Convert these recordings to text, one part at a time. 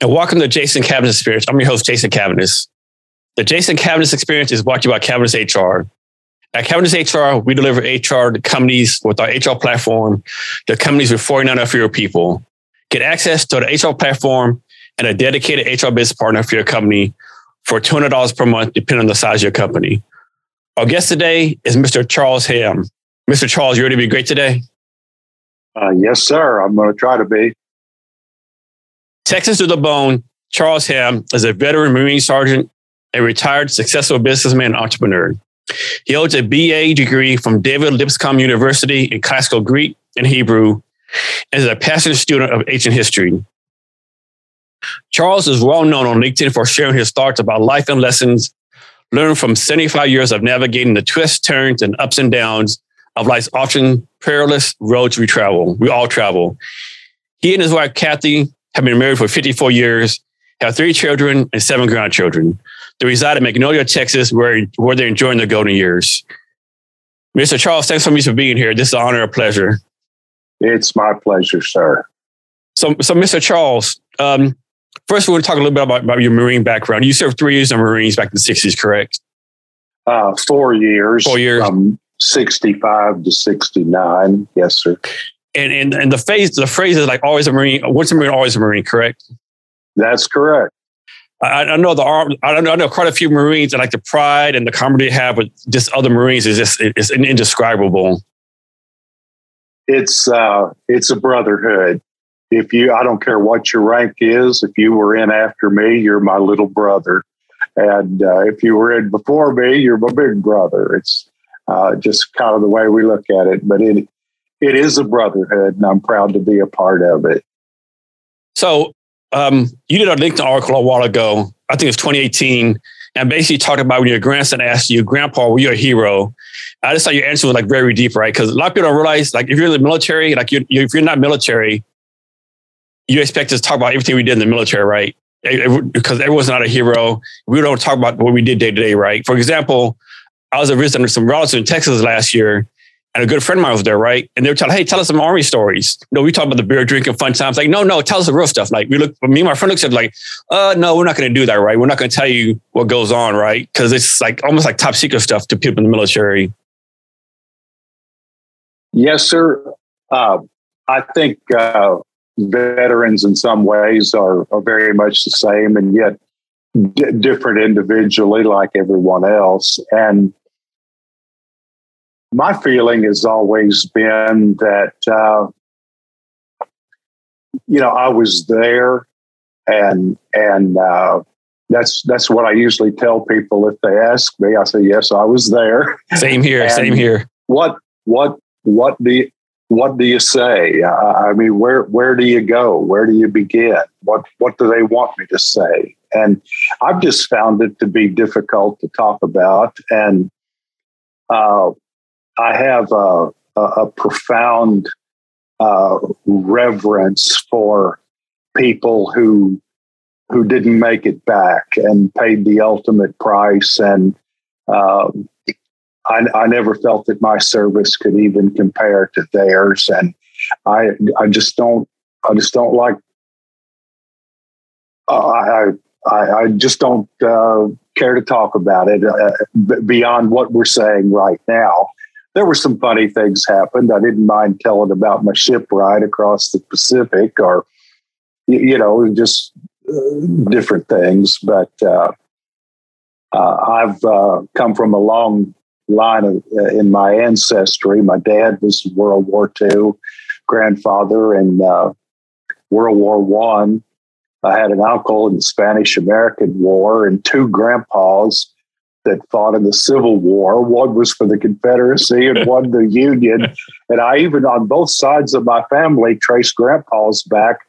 and welcome to Jason Cavness Experience. I'm your host, Jason Cavness. The Jason Cavness Experience is brought to you by Cavness HR. At Cavness HR, we deliver HR to companies with our HR platform, to companies with 49 or fewer people. Get access to the HR platform and a dedicated HR business partner for your company for $200 per month, depending on the size of your company. Our guest today is Mr. Charles Hamm. Mr. Charles, you ready to be great today? Uh, yes, sir. I'm going to try to be. Texas to the bone, Charles Hamm is a veteran Marine sergeant, a retired successful businessman and entrepreneur. He holds a BA degree from David Lipscomb University in classical Greek and Hebrew and is a passionate student of ancient history. Charles is well known on LinkedIn for sharing his thoughts about life and lessons learned from 75 years of navigating the twists, turns, and ups and downs of life's often perilous roads we travel. We all travel. He and his wife, Kathy, have been married for 54 years, have three children and seven grandchildren. They reside in Magnolia, Texas, where, where they're enjoying their golden years. Mr. Charles, thanks so much for being here. This is an honor and pleasure. It's my pleasure, sir. So, so Mr. Charles, um, first we want to talk a little bit about, about your Marine background. You served three years in the Marines back in the 60s, correct? Uh, four years. Four years. From 65 to 69. Yes, sir. And, and, and the phase, the phrase is like always a Marine, once a Marine, always a Marine, correct? That's correct. I, I know the arm. I know, I know quite a few Marines, and like the pride and the camaraderie they have with just other Marines is just it's indescribable. It's uh, it's a brotherhood. If you, I don't care what your rank is. If you were in after me, you're my little brother, and uh, if you were in before me, you're my big brother. It's uh, just kind of the way we look at it. But it it is a brotherhood, and I'm proud to be a part of it. So um, you did a LinkedIn article a while ago. I think it's 2018, and basically talked about when your grandson asked you, "Grandpa, were you a hero?" I just thought your answer was like very deep, right? Because a lot of people don't realize, like, if you're in the military, like, you, if you're not military, you expect us to talk about everything we did in the military, right? Because everyone's not a hero. We don't talk about what we did day to day, right? For example, I was a visitor some relatives in Texas last year, and a good friend of mine was there, right? And they were telling, hey, tell us some army stories. You know, we talk about the beer drinking fun times. Like, no, no, tell us the real stuff. Like, we look, me and my friend looks at like, uh, no, we're not going to do that, right? We're not going to tell you what goes on, right? Because it's like almost like top secret stuff to people in the military. Yes, sir. Uh, I think uh, veterans in some ways are, are very much the same and yet d- different individually, like everyone else. And my feeling has always been that uh, you know I was there, and and uh, that's that's what I usually tell people if they ask me. I say yes, I was there. Same here. same here. What what what do you, what do you say? I mean, where where do you go? Where do you begin? What what do they want me to say? And I've just found it to be difficult to talk about. And uh, I have a, a, a profound uh, reverence for people who who didn't make it back and paid the ultimate price. And uh, I, I, never felt that my service could even compare to theirs. And I I just don't I just don't like uh, I, I I just don't uh, care to talk about it uh, beyond what we're saying right now there were some funny things happened. I didn't mind telling about my ship ride across the Pacific or, you know, just uh, different things. But uh, uh, I've uh, come from a long line of, uh, in my ancestry. My dad was World War II grandfather and uh, World War One. I. I had an uncle in the Spanish American War and two grandpas that fought in the Civil War. One was for the Confederacy and one the Union. And I even, on both sides of my family, traced grandpas back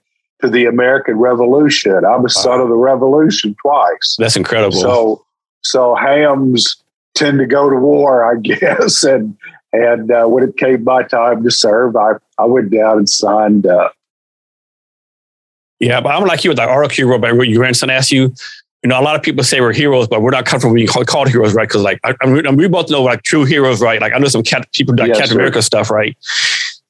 to the American Revolution. I'm a wow. son of the Revolution twice. That's incredible. So, so Hamms tend to go to war, I guess. And and uh, when it came my time to serve, I I went down and signed up. Yeah, but I'm like you with the hero, but your grandson asked you. You know, a lot of people say we're heroes, but we're not comfortable being called, called heroes, right? Because like I, I mean, we both know like true heroes, right? Like I know some cat, people do like yes, Captain sir. America stuff, right?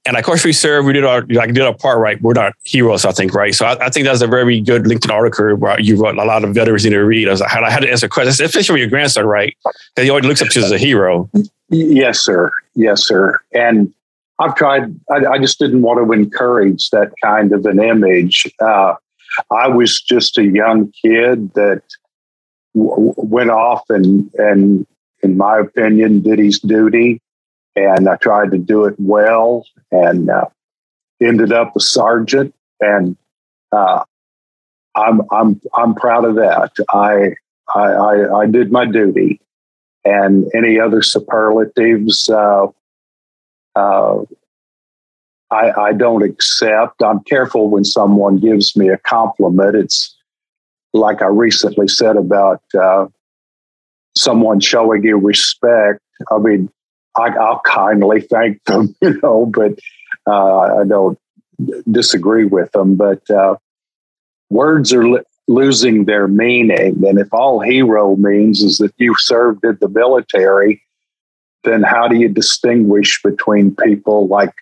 And of course, we serve, we did our like did our part right. We're not heroes, I think, right? So I, I think that's a very good LinkedIn article where you wrote a lot of veterans need to read. I was like, I had to answer questions, especially from your grandson, right? That he always looks up to as a hero. Yes, sir. Yes, sir. And I've tried. I, I just didn't want to encourage that kind of an image. Uh, I was just a young kid that w- went off and and, in my opinion, did his duty and I tried to do it well and uh, ended up a sergeant. And uh, I'm I'm I'm proud of that. I, I I, I did my duty, and any other superlatives. Uh, uh, I, I don't accept. I'm careful when someone gives me a compliment. It's like I recently said about uh, someone showing you respect. I mean, I, will kindly thank them, you know, but uh, I don't disagree with them. But uh, words are li- losing their meaning. And if all hero means is that you served in the military, then how do you distinguish between people like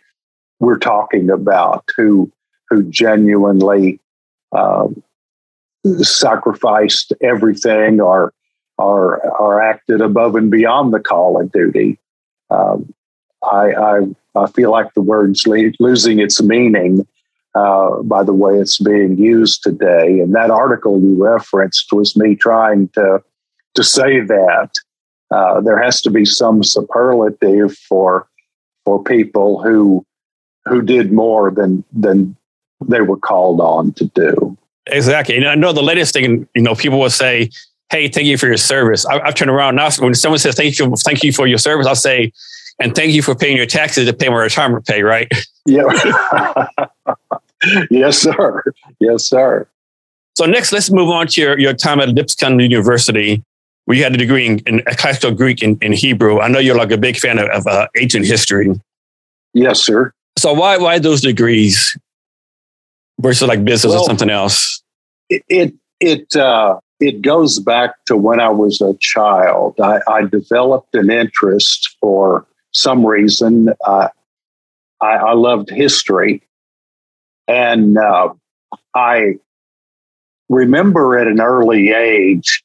we're talking about who who genuinely um, sacrificed everything or or or acted above and beyond the call of duty? um, I, I, I, feel like the word's le- losing its meaning uh, by the way it's being used today. And that article you referenced was me trying to to say that uh, there has to be some superlative for for people who who did more than than they were called on to do. Exactly. And I know the latest thing, you know, people will say, hey, thank you for your service. I, have turned around now. When someone says thank you, thank you for your service, I'll say, and thank you for paying your taxes to pay my retirement pay, right? Yeah. yes, sir. Yes, sir. So next, let's move on to your, your time at Lipscomb University, where you had a degree in, in classical Greek and, in Hebrew. I know you're like a big fan of, of uh, ancient history. Yes, sir. So why why those degrees versus like business well, or something else? It it, it uh, it goes back to when I was a child. I, I developed an interest for some reason. Uh, I, I, loved history. And uh, I remember at an early age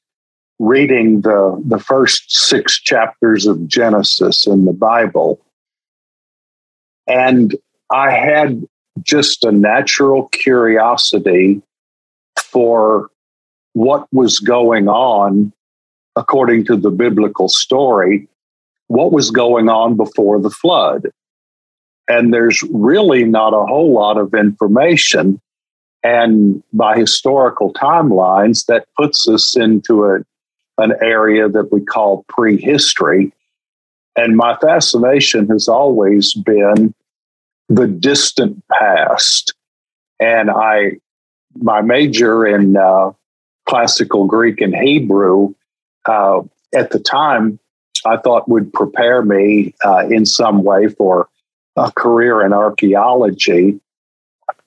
reading the, the first six chapters of Genesis in the Bible. And I had just a natural curiosity for what was going on according to the biblical story, what was going on before the flood. And there's really not a whole lot of information. And by historical timelines, that puts us into a, an area that we call prehistory. And my fascination has always been the distant past. And I, my major in uh, classical Greek and Hebrew uh, at the time, I thought would prepare me uh, in some way for a career in archaeology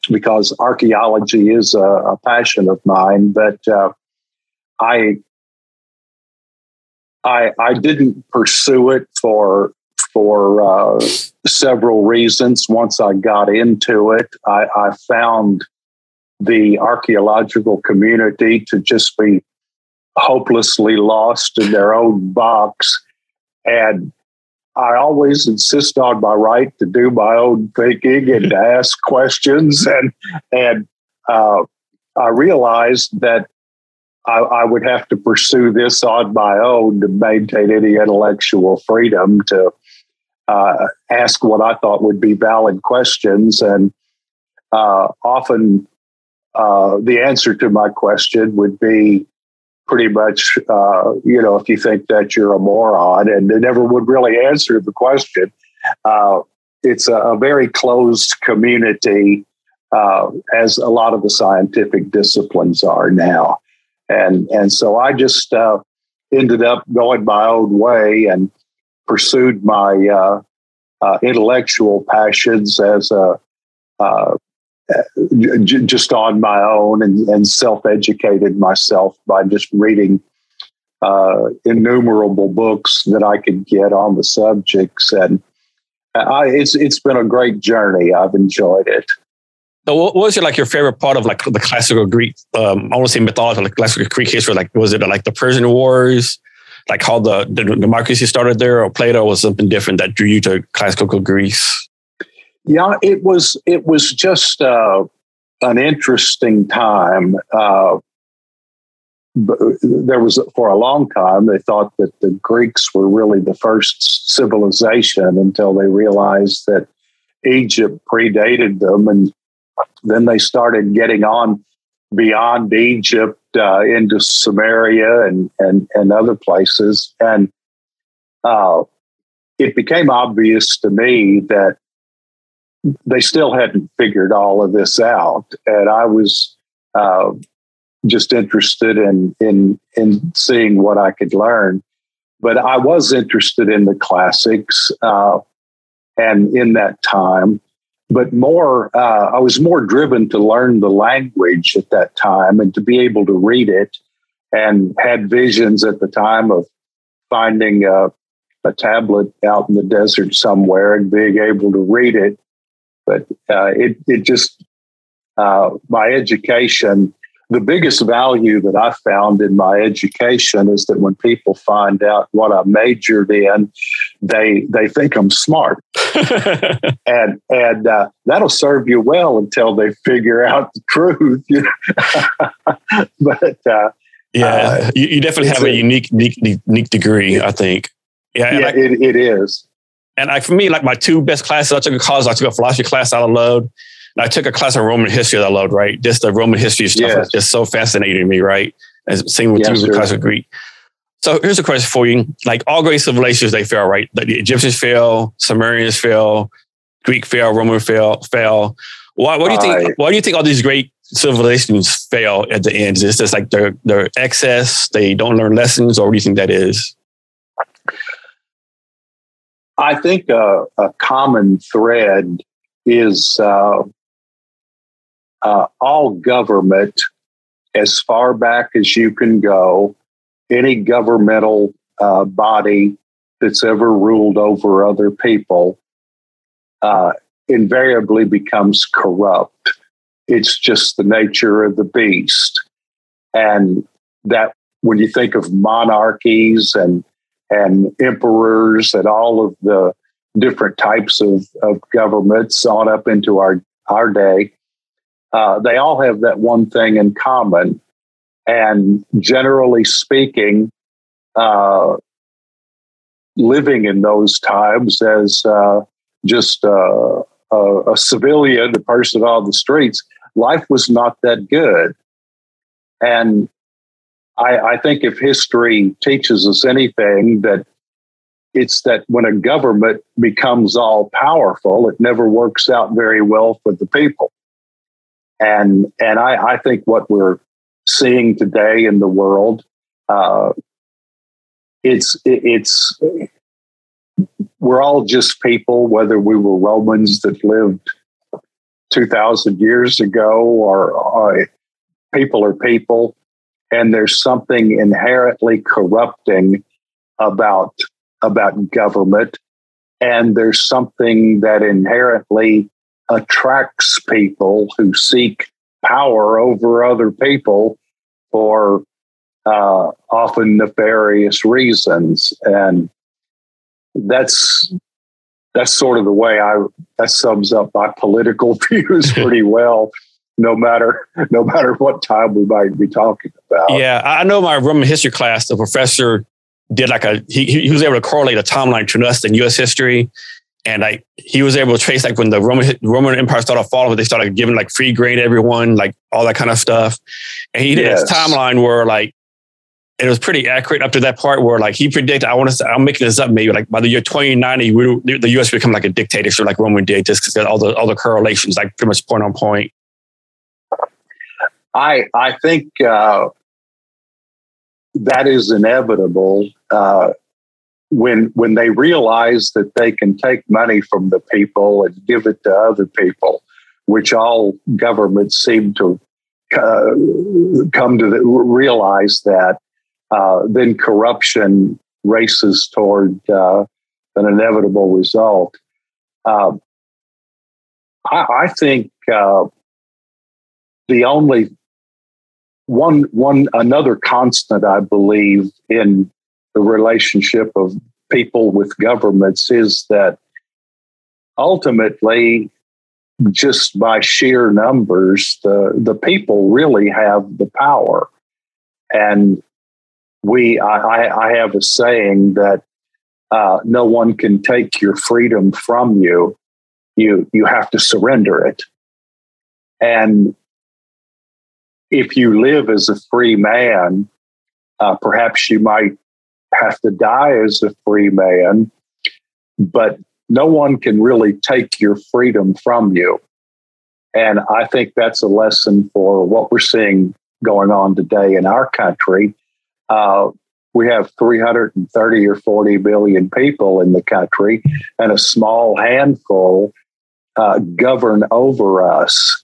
because archaeology is a, a passion of mine. But uh, I, I, I didn't pursue it for for uh, several reasons. Once I got into it, I, I found the archaeological community to just be hopelessly lost in their own box. And I always insist on my right to do my own thinking and to ask questions. And and uh, I realized that I, I, would have to pursue this on my own to maintain any intellectual freedom to uh, ask what I thought would be valid questions. And uh, often uh, the answer to my question would be pretty much, uh, you know, if you think that you're a moron, and they never would really answer the question. Uh, it's a, a, very closed community uh, as a lot of the scientific disciplines are now. And, and so I just ended up going my own way and pursued my uh, uh, intellectual passions as uh, just on my own and, and self-educated myself by just reading uh, innumerable books that I could get on the subjects, and I, it's it's been a great journey. I've enjoyed it. So, what was your like your favorite part of like the classical Greek? Um, I want to say mythology, like classical Greek history. Like, was it like the Persian Wars? Like how the, the democracy started there, or Plato was something different that drew you to classical Greece? Yeah, it was. It was just uh, an interesting time. Uh, there was for a long time they thought that the Greeks were really the first civilization until they realized that Egypt predated them, and then they started getting on beyond Egypt uh, into Sumeria and, and, and other places. And uh, it became obvious to me that they still hadn't figured all of this out. And I was uh, just interested in, in, in seeing what I could learn. But I was interested in the classics uh, and in that time but more, uh, I was more driven to learn the language at that time and to be able to read it, and had visions at the time of finding a, a tablet out in the desert somewhere and being able to read it. But uh, it it just uh, my education the biggest value that I found in my education is that when people find out what I majored in, they they think I'm smart, and and uh, that'll serve you well until they figure out the truth. but uh, yeah, uh, you, you, definitely have a, a, unique, unique unique degree. I think. Yeah, yeah, I, it, it is. And like for me, like my two best classes I took a college, I took a philosophy class out of load I took a class on Roman history that I loved, right? Just the Roman history stuff yes. just so fascinating to me, right? As same with yes, you, the classical Greek. So here's a question for you. Like all great civilizations, they fail, right? Like the Egyptians fail, Sumerians fail, Greek fail, Roman fail, fail. Why, what do you think? Why do you think all these great civilizations fail at the end? Is just like their their excess? They don't learn lessons, or what do you think that is? I think a common thread is uh, uh, all government, as far back as you can go, any governmental uh, body that's ever ruled over other people uh, invariably becomes corrupt. It's just the nature of the beast. And that when you think of monarchies and and emperors and all of the different types of, of governments on up into our our day, uh, they all have that one thing in common. And generally speaking, uh, living in those times as uh, just a, a, civilian, a person on the streets, life was not that good. And I, I think if history teaches us anything, that it's that when a government becomes all powerful, it never works out very well for the people. And and I, I think what we're seeing today in the world, uh, it's it's we're all just people, whether we were Romans that lived two thousand years ago, or, or people are people, and there's something inherently corrupting about about government, and there's something that inherently attracts people who seek power over other people for uh, often nefarious reasons, and that's that's sort of the way I that sums up my political views pretty well. No matter no matter what time we might be talking about. Yeah, I know my Roman history class. The professor did like a he he was able to correlate a timeline to us in U.S. history, and like he was able to trace like when the Roman Roman Empire started falling, they started giving like free grain to everyone, like all that kind of stuff. And he did yes. a timeline where like it was pretty accurate up to that part where like he predicted. I want to say I'm making this up maybe like by the year 2090, we, the U.S. become like a dictatorship like Roman did just because all the all the correlations like pretty much point on point. I I think uh, that is inevitable uh, when when they realize that they can take money from the people and give it to other people, which all governments seem to uh, come to the, realize that. Uh, then corruption races toward uh, an inevitable result. Uh, I, I, think uh, the only one one another constant I believe in the relationship of people with governments is that ultimately just by sheer numbers the the people really have the power. And we I, I have a saying that uh, no one can take your freedom from you. You you have to surrender it. And if you live as a free man, uh, perhaps you might have to die as a free man, but no one can really take your freedom from you. And I think that's a lesson for what we're seeing going on today in our country. Uh, we have 330 or 40 billion people in the country, and a small handful uh, govern over us.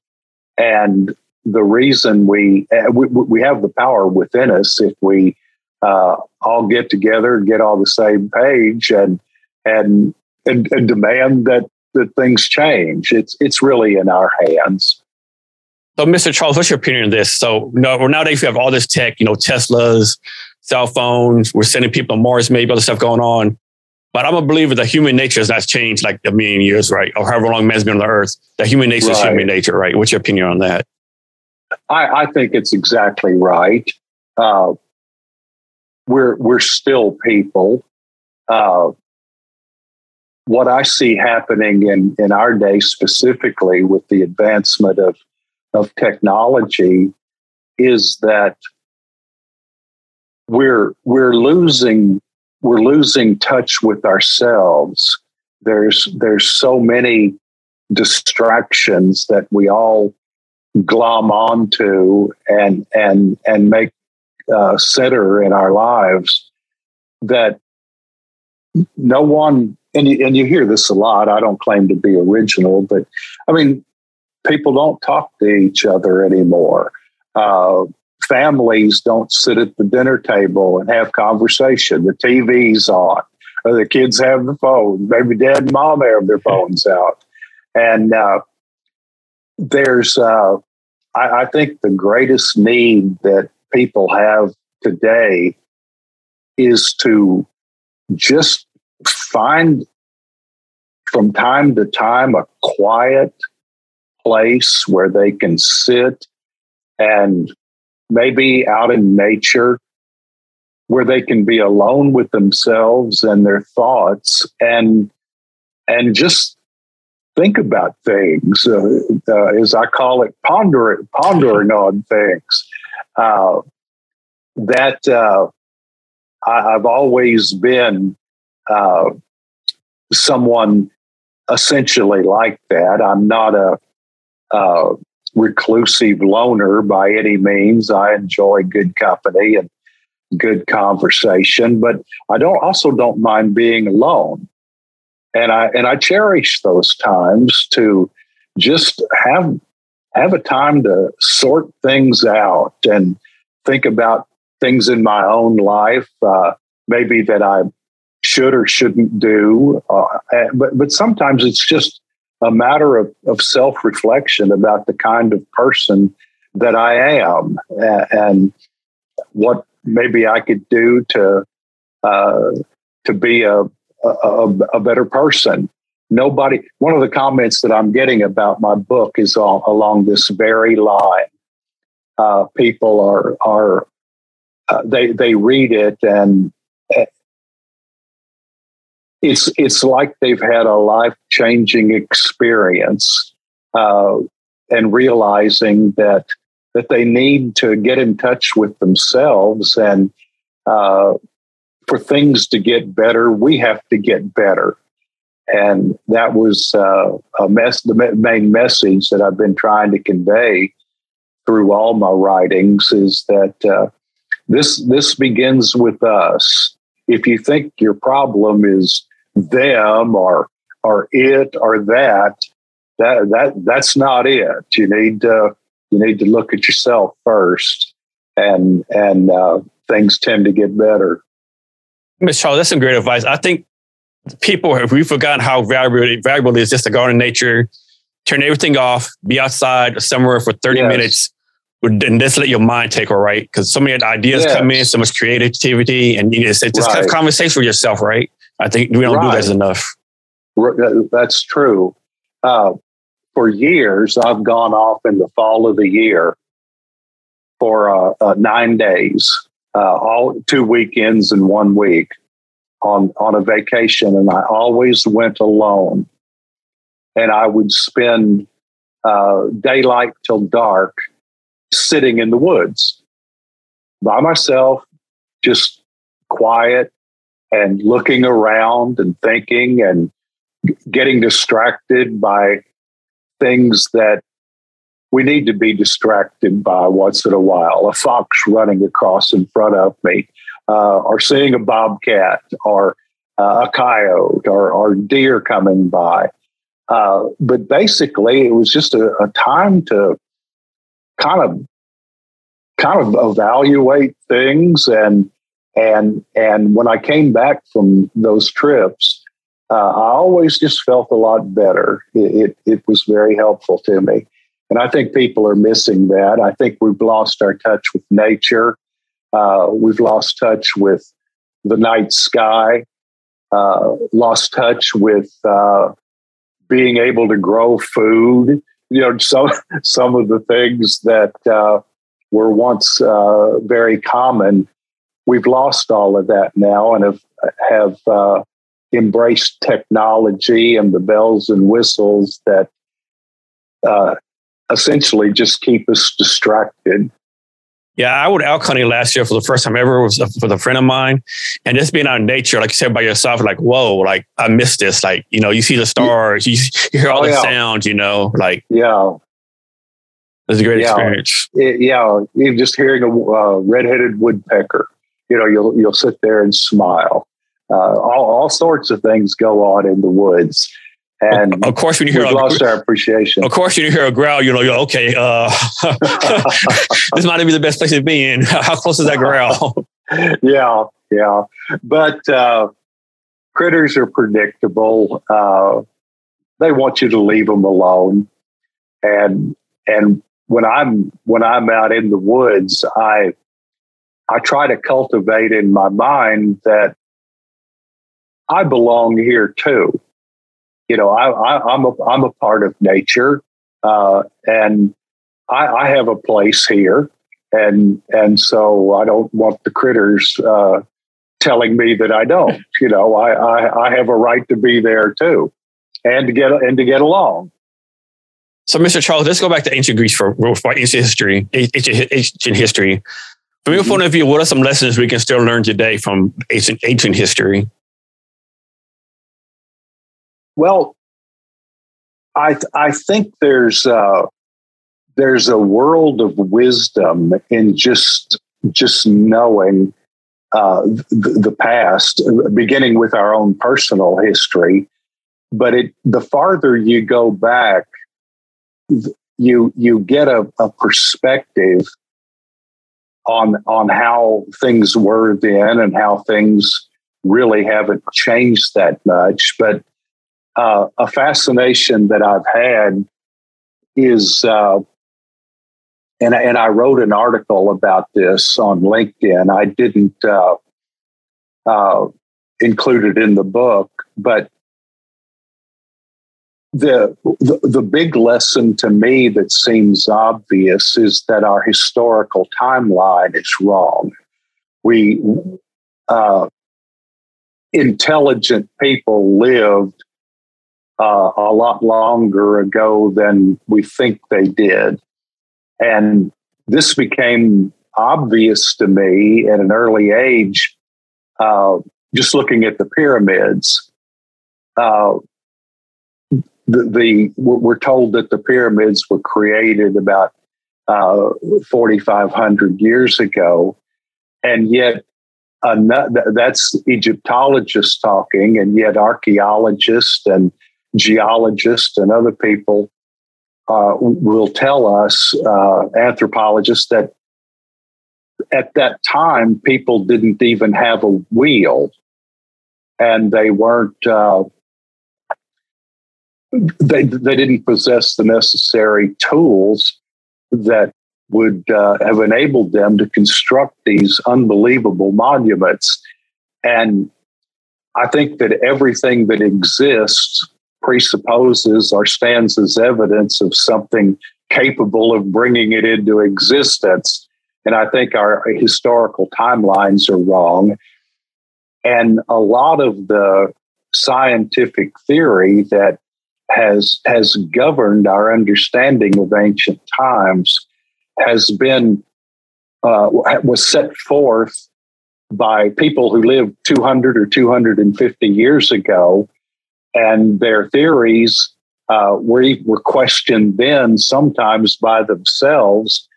And the reason we, uh, we, we have the power within us if we uh, all get together and get on the same page and and and, and demand that that things change. It's it's really in our hands. So, Mr. Charles, what's your opinion on this? So, no, nowadays we have all this tech, you know, Teslas, cell phones. We're sending people to Mars, maybe other stuff going on. But I'm a believer that human nature has not changed like a million years, right? Or however long man's been on the earth. That human nature right. is human nature, right? What's your opinion on that? I, I think it's exactly right. Uh, we're we're still people. Uh, what I see happening in, in our day specifically with the advancement of of technology is that we're we're losing we're losing touch with ourselves. There's there's so many distractions that we all glom onto and and and make uh, center in our lives that no one and you, and you hear this a lot. I don't claim to be original, but I mean, people don't talk to each other anymore. Uh, families don't sit at the dinner table and have conversation. The TV's on, or the kids have the phone. Maybe dad and mom have their phones out, and uh, there's, uh, I, I think, the greatest need that people have today is to just find from time to time a quiet place where they can sit and maybe out in nature where they can be alone with themselves and their thoughts and and just think about things, uh, uh, as I call it, pondering, pondering on things. Uh, that uh, I, have always been uh, someone essentially like that. I'm not a, a reclusive loner by any means. I enjoy good company and good conversation, but I don't also don't mind being alone and I and I cherish those times to just have have a time to sort things out and think about things in my own life, uh, maybe that I should or shouldn't do. Uh, but but sometimes it's just a matter of, of self reflection about the kind of person that I am and what maybe I could do to uh, to be a a, a, better person. Nobody, one of the comments that I'm getting about my book is all, along this very line. Uh, people are, are uh, they, they read it and uh, it's, it's like they've had a life changing experience uh, and realizing that, that they need to get in touch with themselves and uh, for things to get better, we have to get better. And that was uh, a mess, the main message that I've been trying to convey through all my writings is that uh, this this begins with us. If you think your problem is them or or it or that, that that that's not it. You need to you need to look at yourself first, and and uh, things tend to get better. Miss Charles, that's some great advice. I think people have we forgotten how valuable valuable it is just to go out in nature, turn everything off, be outside somewhere for 30 yes. minutes, and just let your mind take over, right? Because so many ideas yes. come in, so much creativity, and you just, just right. have conversation with yourself, right? I think we don't right. do that enough. That's true. Uh, for years, I've gone off in the fall of the year for uh, uh, nine days, uh, all two weekends and one week on on a vacation, and I always went alone. And I would spend uh, daylight till dark sitting in the woods by myself, just quiet and looking around and thinking and getting distracted by things that we need to be distracted by once in a while. A fox running across in front of me, uh, or seeing a bobcat, or uh, a coyote, or, or deer coming by. Uh, but basically, it was just a, a time to kind of kind of evaluate things and and and when I came back from those trips, uh, I always just felt a lot better. It, it, it was very helpful to me, and I think people are missing that. I think we've lost our touch with nature. Uh, we've lost touch with the night sky. Uh, lost touch with uh, being able to grow food. You know, some some of the things that uh, were once uh, very common. We've lost all of that now and have have uh, embraced technology and the bells and whistles that essentially just keep us distracted. Yeah, I went elk hunting last year for the first time ever was with a friend of mine, and just being out in nature, like you said by yourself, like whoa, like I missed this. Like you know, you see the stars, you, you hear all oh, the yeah. sounds, you know, like yeah, it's a great yeah, experience. It, yeah, even just hearing a uh, red-headed woodpecker, you know, you'll you'll sit there and smile. Uh, all all sorts of things go on in the woods, and of course, when you hear we lost our appreciation. Of course, when you hear a growl, you know, you're okay. Uh, this might be the best place to be in. How close is that growl? yeah, yeah, but uh, critters are predictable. Uh, they want you to leave them alone, and and when I'm when I'm out in the woods, I I try to cultivate in my mind that I belong here too. You know, I, am a I'm a part of nature, uh, and I, I, have a place here, and and so I don't want the critters uh, telling me that I don't. You know, I, I I have a right to be there too, and to get and to get along. So, Mr. Charles, let's go back to ancient Greece for, for ancient history. Ancient, ancient history. From your mm-hmm. point of view, what are some lessons we can still learn today from ancient, ancient history? Well, I I think there's uh, there's a world of wisdom in just just knowing uh, the, the past, beginning with our own personal history. But it the farther you go back, you you get a, a perspective on on how things were then and how things really haven't changed that much. But uh, a fascination that I've had is, uh, and and I wrote an article about this on LinkedIn. I didn't uh, uh include it in the book, but the, the, the big lesson to me that seems obvious is that our historical timeline is wrong. We uh, intelligent people lived uh, a lot longer ago than we think they did, and this became obvious to me at an early age. Uh, just looking at the pyramids, uh, the, the we're told that the pyramids were created about uh, 4,500 years ago. And yet, that's Egyptologists talking, and yet archaeologists and geologists and other people uh, will tell us, uh, anthropologists, that at that time people didn't even have a wheel, and they weren't. Uh, they they didn't possess the necessary tools that would uh, have enabled them to construct these unbelievable monuments. And I think that everything that exists presupposes or stands as evidence of something capable of bringing it into existence. And I think our historical timelines are wrong. And a lot of the scientific theory that has has governed our understanding of ancient times has been uh, was set forth by people who lived 200 or 250 years ago, and their theories uh, were were questioned then sometimes by themselves,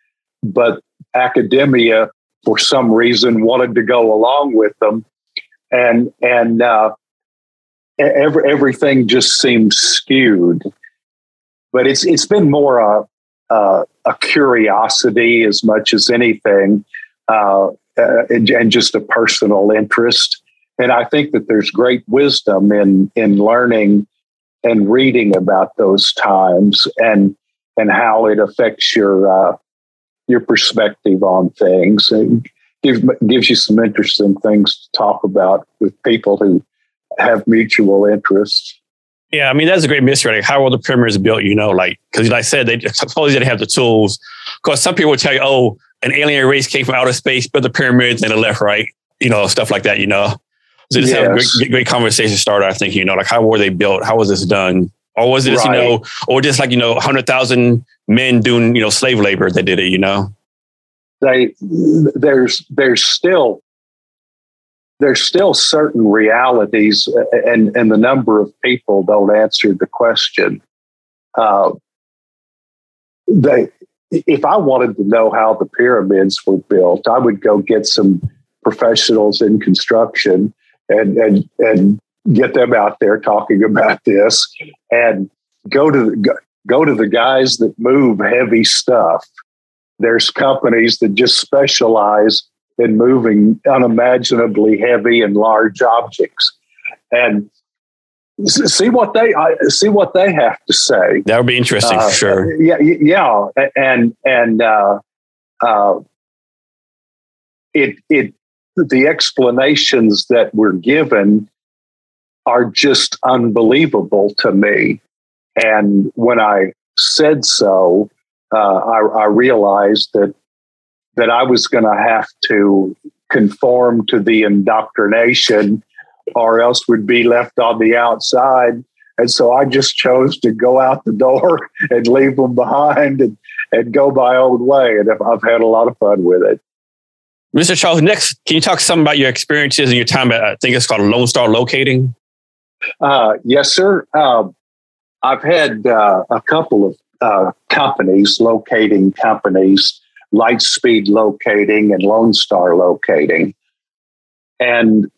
but academia for some reason wanted to go along with them, and and uh, every, everything just seemed skewed. But it's it's been more a, a, a curiosity as much as anything, uh, and, and, just a personal interest. And I think that there's great wisdom in in learning and reading about those times and and how it affects your uh, your perspective on things and gives gives you some interesting things to talk about with people who have mutual interests. Yeah, I mean that's a great mystery. Like, how were the pyramids built? You know, like because like I said, they supposedly didn't have the tools. Because some people would tell you, "Oh, an alien race came from outer space, built the pyramids, and they left, right?" You know, stuff like that. You know, so just yes. have a great, great conversation starter. I think you know, like how were they built? How was this done? Or was it, right. you know, or just like you know, hundred thousand men doing you know slave labor that did it? You know, they there's there's still there's still certain realities, and, and the number of people don't answer the question. Uh, they, if I wanted to know how the pyramids were built, I would go get some professionals in construction and and and get them out there talking about this, and go to the, go to the guys that move heavy stuff. There's companies that just specialize in moving unimaginably heavy and large objects. And see what they see what they have to say. That would be interesting uh, for sure. Yeah, yeah, and and uh, uh, it it the explanations that were given are just unbelievable to me. And when I said so, uh, I, I realized that that I was going to have to conform to the indoctrination or else would be left on the outside. And so I just chose to go out the door and leave them behind and, and go my own way. And I've had a lot of fun with it. Mr. Charles, next, can you talk some about your experiences and your time at, I think it's called Lone Star Locating? Uh, yes, sir. Uh, I've had uh, a couple of uh, companies, locating companies, Lightspeed locating and Lone Star locating. And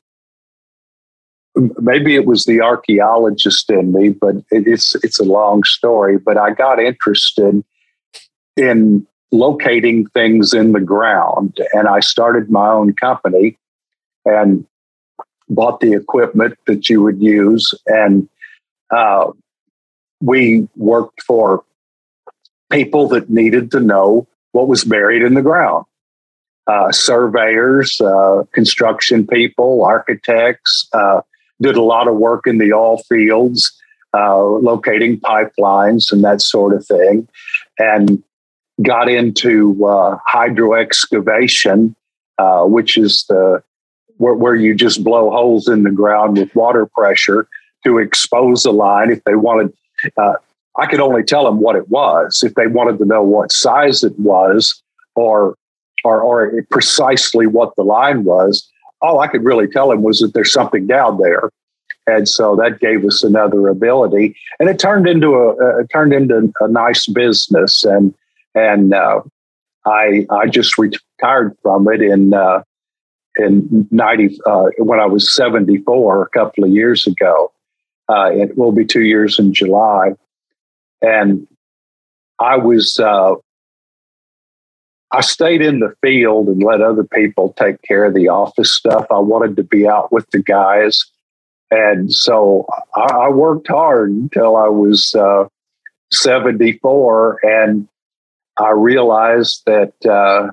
maybe it was the archaeologist in me, but it's it's a long story. But I got interested in locating things in the ground, and I started my own company and bought the equipment that you would use, and uh, we worked for people that needed to know what was buried in the ground. Uh, surveyors, uh, construction people, architects, uh, did a lot of work in the oil fields, uh, locating pipelines and that sort of thing, and got into uh, hydro excavation, uh, which is the where, where you just blow holes in the ground with water pressure to expose a line if they wanted I could only tell them what it was. If they wanted to know what size it was or, or, or precisely what the line was, all I could really tell them was that there's something down there. And so that gave us another ability, and it turned into a uh, turned into a nice business. And and uh, I I just retired from it in uh, in ninety uh, when I was seventy four a couple of years ago. Uh, it will be two years in July, and I was uh, I stayed in the field and let other people take care of the office stuff. I wanted to be out with the guys. And so I, I worked hard until I was uh, 74. And I realized that uh,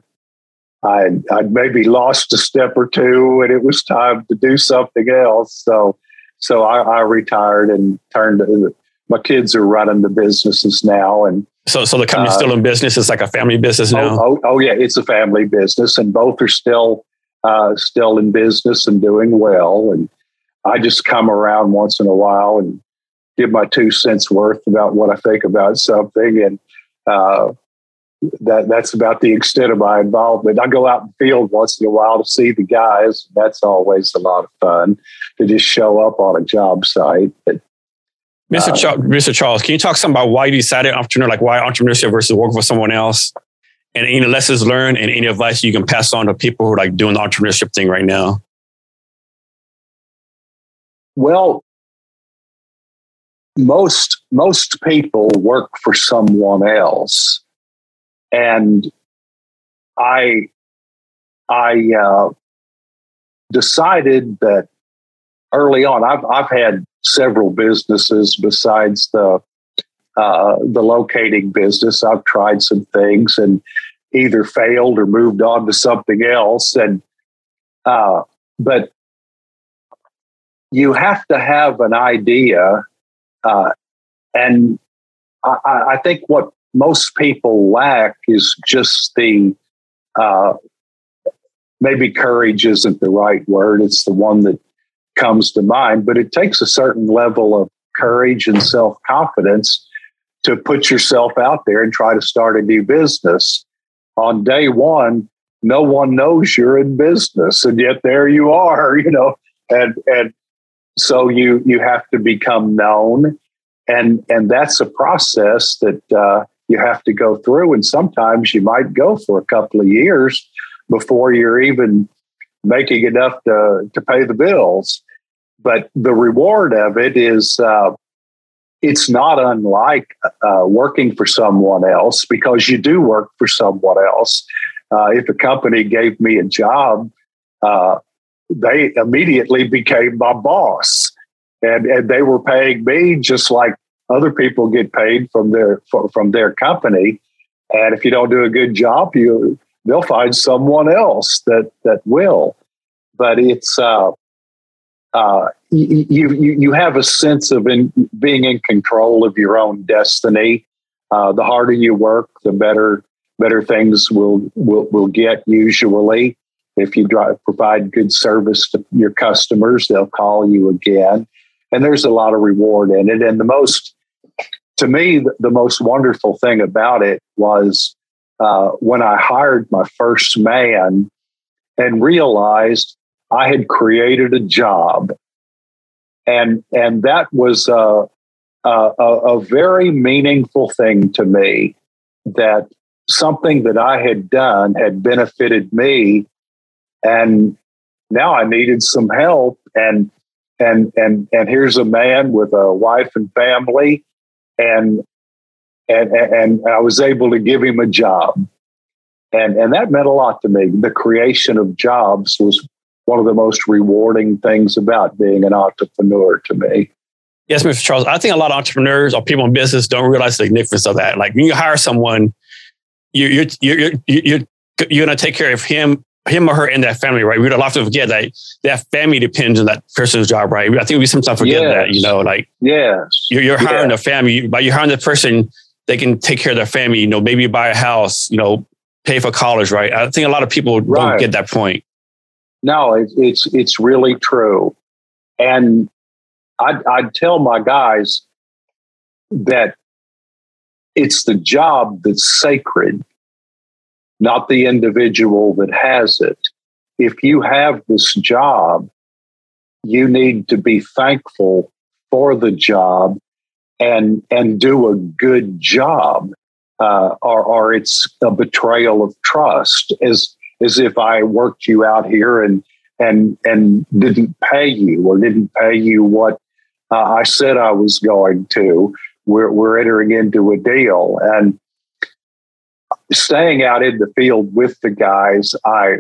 I'd, I'd, maybe lost a step or two and it was time to do something else. So, so I, I retired and turned. My kids are running the businesses now, and so, so the company's uh, still in business. It's like a family business now. Oh, oh, oh yeah, it's a family business, and both are still uh, still in business and doing well. And I just come around once in a while and give my two cents worth about what I think about something, and uh, that that's about the extent of my involvement. I go out in the field once in a while to see the guys. That's always a lot of fun to just show up on a job site. But Mr. Uh, Ch- Mr. Charles, can you talk some about why you decided entrepreneur, like why entrepreneurship versus working for someone else, and any lessons learned and any advice you can pass on to people who are like doing the entrepreneurship thing right now? Well, most most people work for someone else, and I I uh, decided that early on. I've I've had several businesses besides the uh, the locating business. I've tried some things and either failed or moved on to something else. And uh, but you have to have an idea, uh, and I, I, think what most people lack is just the uh, maybe courage isn't the right word. It's the one that comes to mind, but it takes a certain level of courage and self confidence to put yourself out there and try to start a new business. On day one, no one knows you're in business, and yet there you are, you know, and and so you you have to become known, and and that's a process that uh, you have to go through, and sometimes you might go for a couple of years before you're even making enough to, to pay the bills. But the reward of it is uh, it's not unlike uh, working for someone else because you do work for someone else. Uh, if a company gave me a job, uh, they immediately became my boss. And, and they were paying me just like other people get paid from their from their company. And if you don't do a good job, you they'll find someone else that that will. But it's uh, uh, you, you you have a sense of in, being in control of your own destiny. Uh, the harder you work, the better better things will will will get. Usually, if you drive, provide good service to your customers, they'll call you again, and there's a lot of reward in it. And the most to me, the, most wonderful thing about it was uh, when I hired my first man and realized I had created a job, and and that was a, a, a very meaningful thing to me. That something that I had done had benefited me, and now I needed some help, and and and and here's a man with a wife and family and and and I was able to give him a job. And and that meant a lot to me. The creation of jobs was one of the most rewarding things about being an entrepreneur to me. Yes, Mr. Charles. I think a lot of entrepreneurs or people in business don't realize the significance of that. Like when you hire someone, you, you're you're you're you're, you're going to take care of him him or her and that family, right? We'd often forget that that family depends on that person's job, right? I think we sometimes forget yes. that, you know, like yeah, you're, you're hiring yeah. a family, by you hiring the person, they can take care of their family, you know, maybe buy a house, you know, pay for college, right? I think a lot of people right. don't get that point. No, it, it's it's really true, and I'd, I'd tell my guys that it's the job that's sacred not the individual that has it. If you have this job, you need to be thankful for the job and and do a good job. uh, or, or it's a betrayal of trust, as as if I worked you out here and and and didn't pay you or didn't pay you what uh, I said I was going to. We're we're entering into a deal and staying out in the field with the guys. I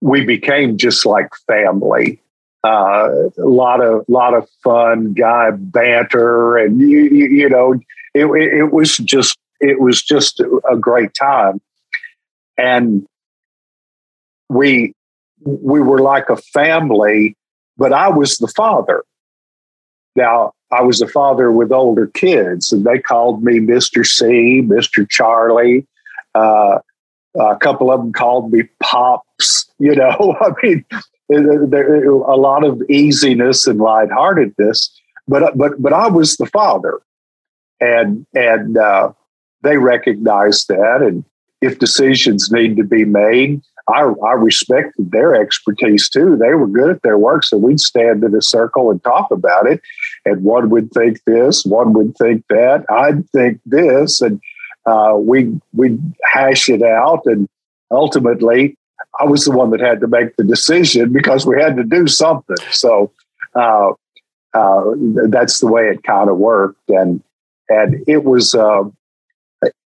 we became just like family. Uh, a lot of lot of fun, guy banter, and you, you, you know, it, it was just it was just a great time, and we we were like a family. But I was the father. Now I was a father with older kids, and they called me Mister C, Mister Charlie. Uh, a couple of them called me Pops. You know, I mean, there, a lot of easiness and lightheartedness. But but but I was the father, and and uh, they recognized that. And if decisions need to be made, I, I respected their expertise too. They were good at their work, so we'd stand in a circle and talk about it. And one would think this, one would think that. I'd think this, and uh, we we'd hash it out. And ultimately, I was the one that had to make the decision because we had to do something. So uh, uh, that's the way it kind of worked, and and it was uh,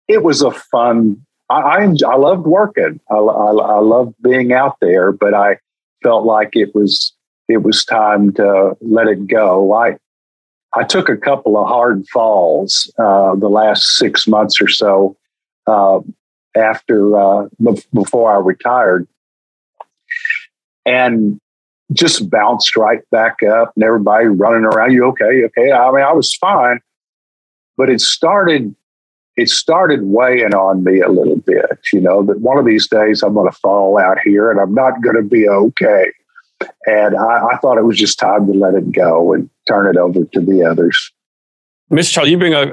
it was a fun. I I, I loved working. I, I, I loved being out there, but I felt like it was it was time to let it go. I I took a couple of hard falls uh, the last six months or so uh, after uh, before I retired, and just bounced right back up, and everybody running around. You okay? Okay. I mean, I was fine, but it started. It started weighing on me a little bit, you know, that one of these days I'm going to fall out here and I'm not going to be okay. And I, I, thought it was just time to let it go and turn it over to the others. Mr. Charlie, you bring, a,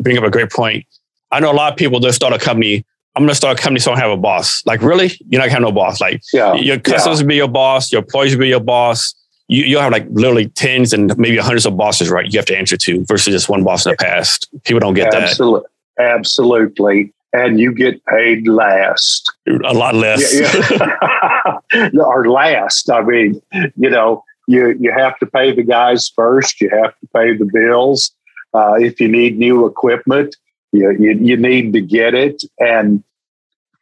bring up a great point. I know a lot of people that start a company. I'm going to start a company so I don't have a boss. Like, really? You're not going to have no boss. Like, yeah, your customers yeah. will be your boss, your employees will be your boss. You, you'll have like literally tens and maybe hundreds of bosses, right? You have to answer to versus just one boss in the past. People don't get Absolutely. that. Absolutely and you get paid last. A lot less. Yeah, yeah. or last. I mean, you know, you, you have to pay the guys first. You have to pay the bills. Uh, if you need new equipment, you, you, you need to get it. And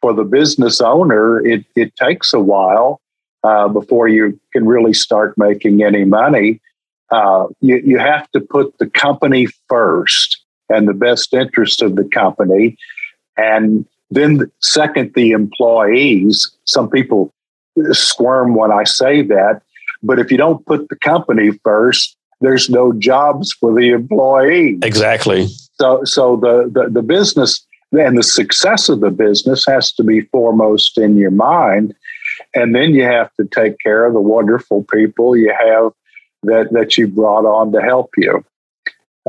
for the business owner, it, it takes a while uh, before you can really start making any money. Uh, you, you have to put the company first and the best interest of the company. And then, second, the employees. Some people squirm when I say that, but if you don't put the company first, there's no jobs for the employee. Exactly. So, so the, the, the business and the success of the business has to be foremost in your mind. And then you have to take care of the wonderful people you have that, that you brought on to help you.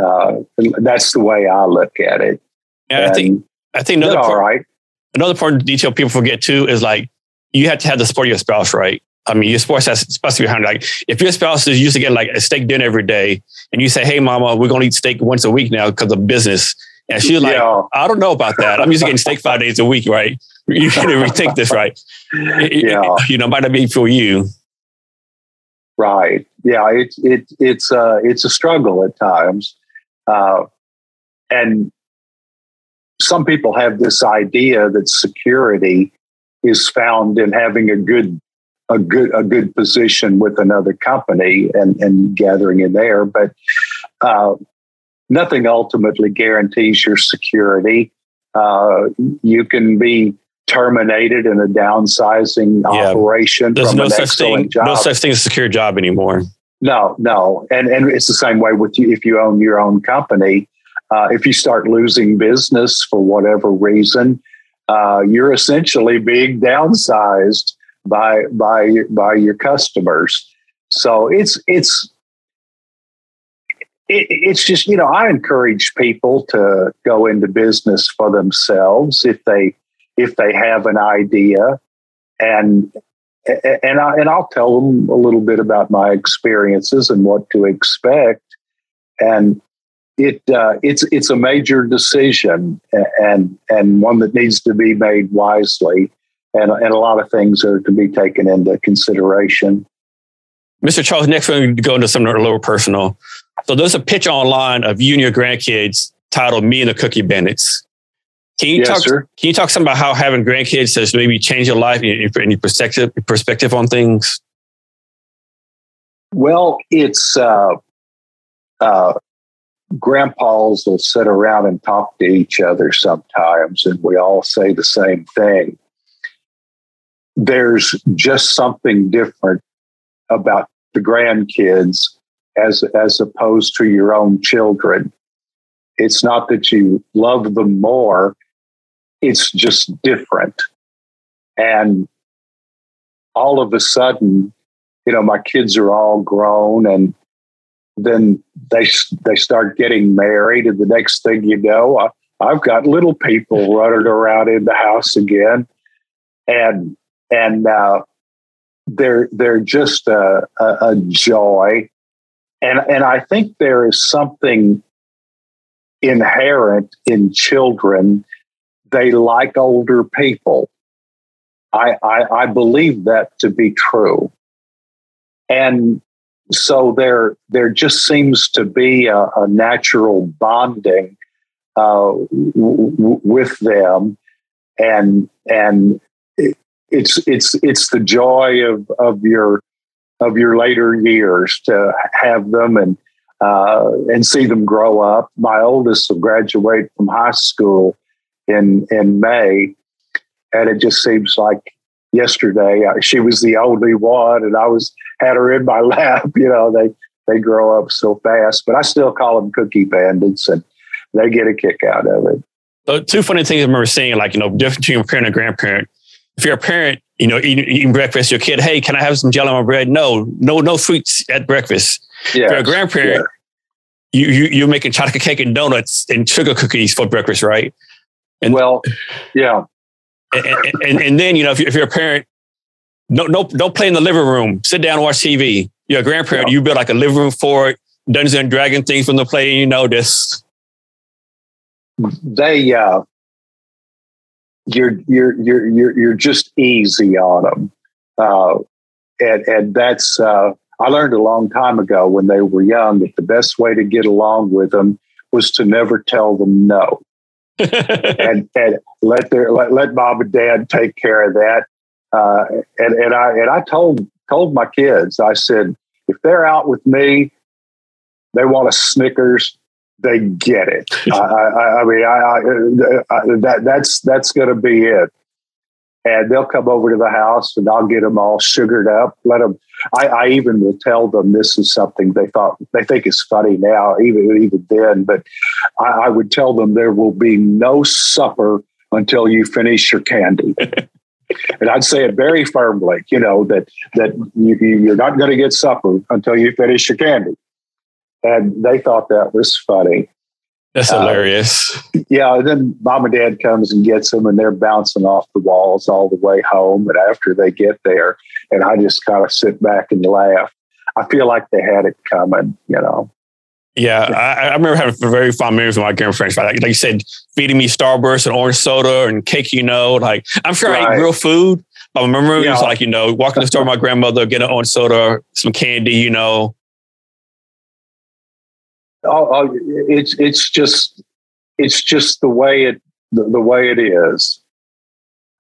Uh, that's the way I look at it. And, I think I think another part, right. another important detail people forget too is like you have to have the support of your spouse, right? I mean, your spouse has supposed to be behind. Like, if your spouse is used to getting like a steak dinner every day, and you say, "Hey, mama, we're gonna eat steak once a week now because of business," and she's like, yeah. "I don't know about that. I'm used to getting steak five days a week, right? You can rethink this, right? Yeah. you know, might not be for you." Right. Yeah. It's it, it's uh it's a struggle at times, uh, and some people have this idea that security is found in having a good a good a good position with another company and, and gathering in there, but uh, nothing ultimately guarantees your security. Uh, you can be terminated in a downsizing yeah. operation. There's no such thing. Job. No such thing as a secure job anymore. No, no, and and it's the same way with you if you own your own company. Uh, if you start losing business for whatever reason, uh, you're essentially being downsized by by by your customers. So it's it's it, it's just you know I encourage people to go into business for themselves if they if they have an idea and and I and I'll tell them a little bit about my experiences and what to expect and it uh, it's it's a major decision and and one that needs to be made wisely, and and a lot of things are to be taken into consideration. Mr. Charles, next we're going to go into something a little personal. So there's a picture online of you and your grandkids titled "Me and the Cookie Bandits." Can you yes, talk? Sir. Can you talk some about how having grandkids has maybe changed your life and any perspective perspective on things? Well, it's uh, uh, grandpas will sit around and talk to each other sometimes, and we all say the same thing. There's just something different about the grandkids as as opposed to your own children. It's not that you love them more, it's just different. And all of a sudden, you know, my kids are all grown and then they they start getting married and the next thing you know, I, I've got little people running around in the house again. And and uh, they're they're just a, a, a joy, and and I think there is something inherent in children. They like older people. I, I, I believe that to be true, and so there there just seems to be a, a natural bonding uh, w- with them, and and it's it's it's the joy of of your of your later years to have them and uh, and see them grow up. My oldest will graduate from high school in in May, and it just seems like yesterday she was the only one, and I was had her in my lap. You know, they they grow up so fast, but I still call them cookie bandits, and they get a kick out of it. So two funny things I remember seeing, like you know, difference between a parent and grandparent if you're a parent, you know, eating, eating, breakfast, your kid, hey, can I have some jelly on my bread? No, no, no sweets at breakfast. Yes, if you're a grandparent, yeah. you, you you're making chocolate cake and donuts and sugar cookies for breakfast, right? And well, yeah. And, and, and then you know if, you, if you're a parent, no no don't play in the living room. Sit down and watch TV. You're a grandparent. Yeah. You build like a living room for it. Dungeons and Dragon things from the play. You know this. They uh, you're you're you're you're you're just easy on them, uh, and and that's uh, I learned a long time ago when they were young that the best way to get along with them was to never tell them no, and and let their let, let mom and dad take care of that. Uh, and and I and I told told my kids I said if they're out with me, they want a Snickers they get it. I, I, I, mean, I, I, that that's that's going to be it. And they'll come over to the house, and I'll get them all sugared up. Let them. I, even will tell them this is something they thought they think is funny now, even even then. But I, would tell them there will be no supper until you finish your candy. and I'd say it very firmly, you know, that that you, you're not going to get supper until you finish your candy and they thought that was funny. That's uh, hilarious. Yeah. And then mom and dad comes and gets them, and they're bouncing off the walls all the way home. And after they get there, and I just kind of sit back and laugh. I feel like they had it coming, you know. Yeah, I, I, remember having very fond memories with my grandparents. Like, like you said, feeding me Starburst and orange soda and cake. You know, like I'm sure right. I ate real food. But I remember yeah. it was like you know, walking to the store with my grandmother, getting an orange soda, some candy. You know, oh, oh, it's it's just it's just the way it the, the way it is.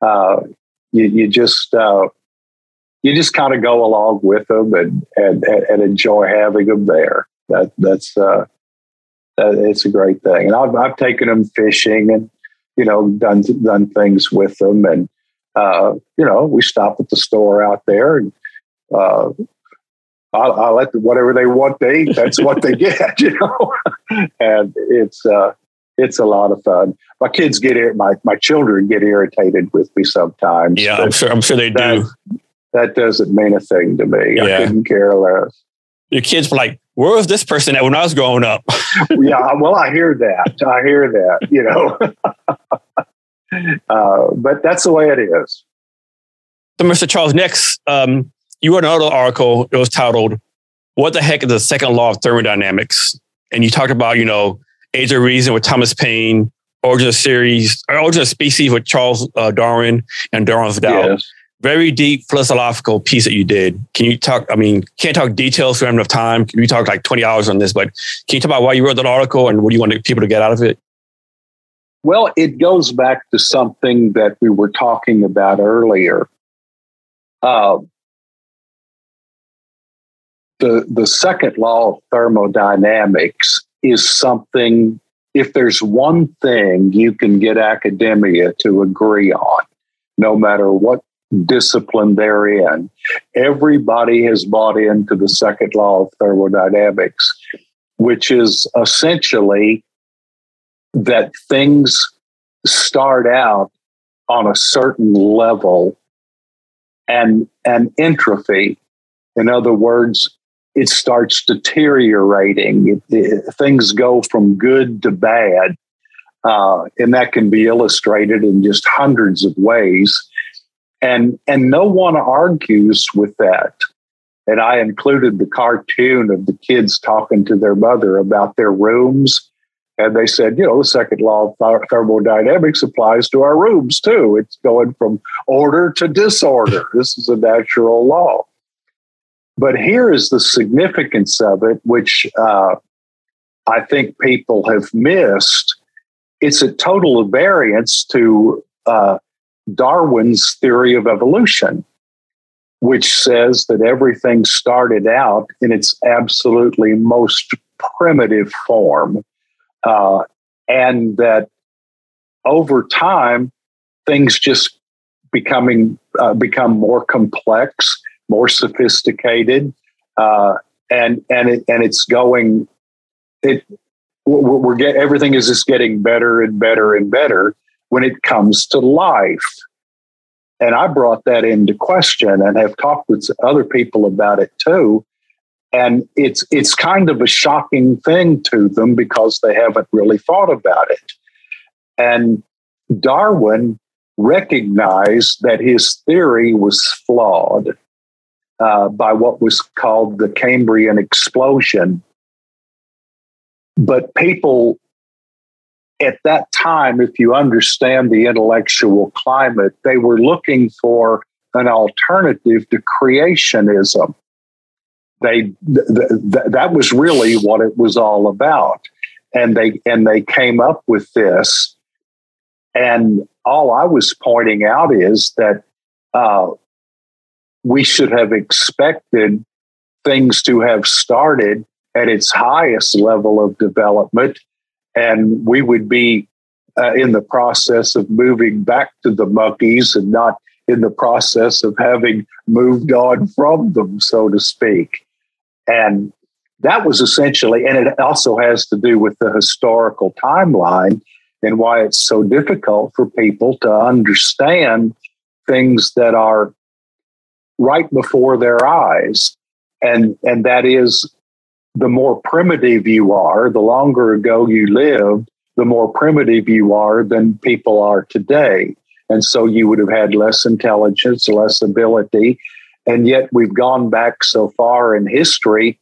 Uh, you, you just uh, you just kind of go along with them and, and and enjoy having them there. That that's uh, that, it's a great thing. And I've I've taken them fishing and you know done done things with them and uh, you know we stop at the store out there and uh, I'll, I'll let them, whatever they want to eat. That's what they get, you know. and it's uh, it's a lot of fun. My kids get it. My my children get irritated with me sometimes. Yeah, I'm sure. I'm sure they that, do. That doesn't mean a thing to me. Yeah. I couldn't care less. Your kids were like, "Where was this person at when I was growing up?" yeah, well, I hear that. I hear that. You know, uh, but that's the way it is. So, Mr. Charles, next, um, you wrote another article. It was titled "What the heck is the second law of thermodynamics?" And you talked about, you know, Age of Reason with Thomas Paine, Origin of Series, or Origin of Species with Charles uh, Darwin and Darwin's Doubt. Yes. Very deep philosophical piece that you did. Can you talk? I mean, can't talk details for enough time. We talk like 20 hours on this, but can you talk about why you wrote that article and what do you want people to get out of it? Well, it goes back to something that we were talking about earlier. Uh, the, the second law of thermodynamics is something, if there's one thing you can get academia to agree on, no matter what discipline they're in, everybody has bought into the second law of thermodynamics, which is essentially that things start out on a certain level and and entropy. In other words it starts deteriorating. It, it, things go from good to bad. Uh, and that can be illustrated in just hundreds of ways. And, and no one argues with that. And I included the cartoon of the kids talking to their mother about their rooms. And they said, you know, the second law of thermodynamics applies to our rooms too. It's going from order to disorder. This is a natural law. But here is the significance of it, which uh, I think people have missed. It's a total variance to uh, Darwin's theory of evolution, which says that everything started out in its absolutely most primitive form, uh, and that over time things just becoming uh, become more complex more sophisticated, uh, and and it and it's going. It we're, we're get everything is just getting better and better and better when it comes to life. And I brought that into question and have talked with other people about it too. And it's it's kind of a shocking thing to them because they haven't really thought about it. And Darwin recognized that his theory was flawed. Uh, by what was called the Cambrian explosion. But people at that time, if you understand the intellectual climate, they were looking for an alternative to creationism. They th- th- that was really what it was all about, and they and they came up with this. And all I was pointing out is that uh, we should have expected things to have started at its highest level of development, and we would be uh, in the process of moving back to the monkeys and not in the process of having moved on from them, so to speak. And that was essentially, and it also has to do with the historical timeline and why it's so difficult for people to understand things that are right before their eyes. And, and that is the more primitive you are, the longer ago you lived, the more primitive you are than people are today. And so you would have had less intelligence, less ability. And yet we've gone back so far in history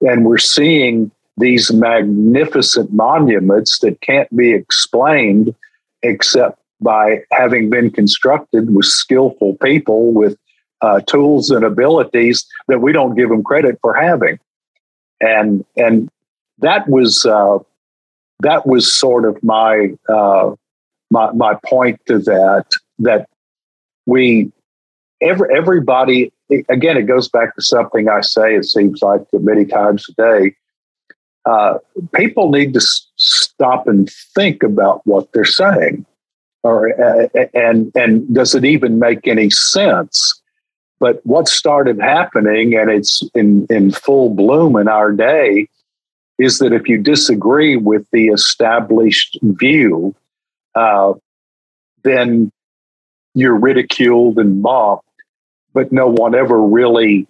and we're seeing these magnificent monuments that can't be explained except by having been constructed with skillful people with uh, tools and abilities that we don't give them credit for having. And and that was uh, that was sort of my uh, my my point to that that we every everybody again it goes back to something I say it seems like many times a day. Uh, people need to s- stop and think about what they're saying, or uh, and and does it even make any sense? But what started happening, and it's in, in full bloom in our day, is that if you disagree with the established view, uh, then you're ridiculed and mocked, but no one ever really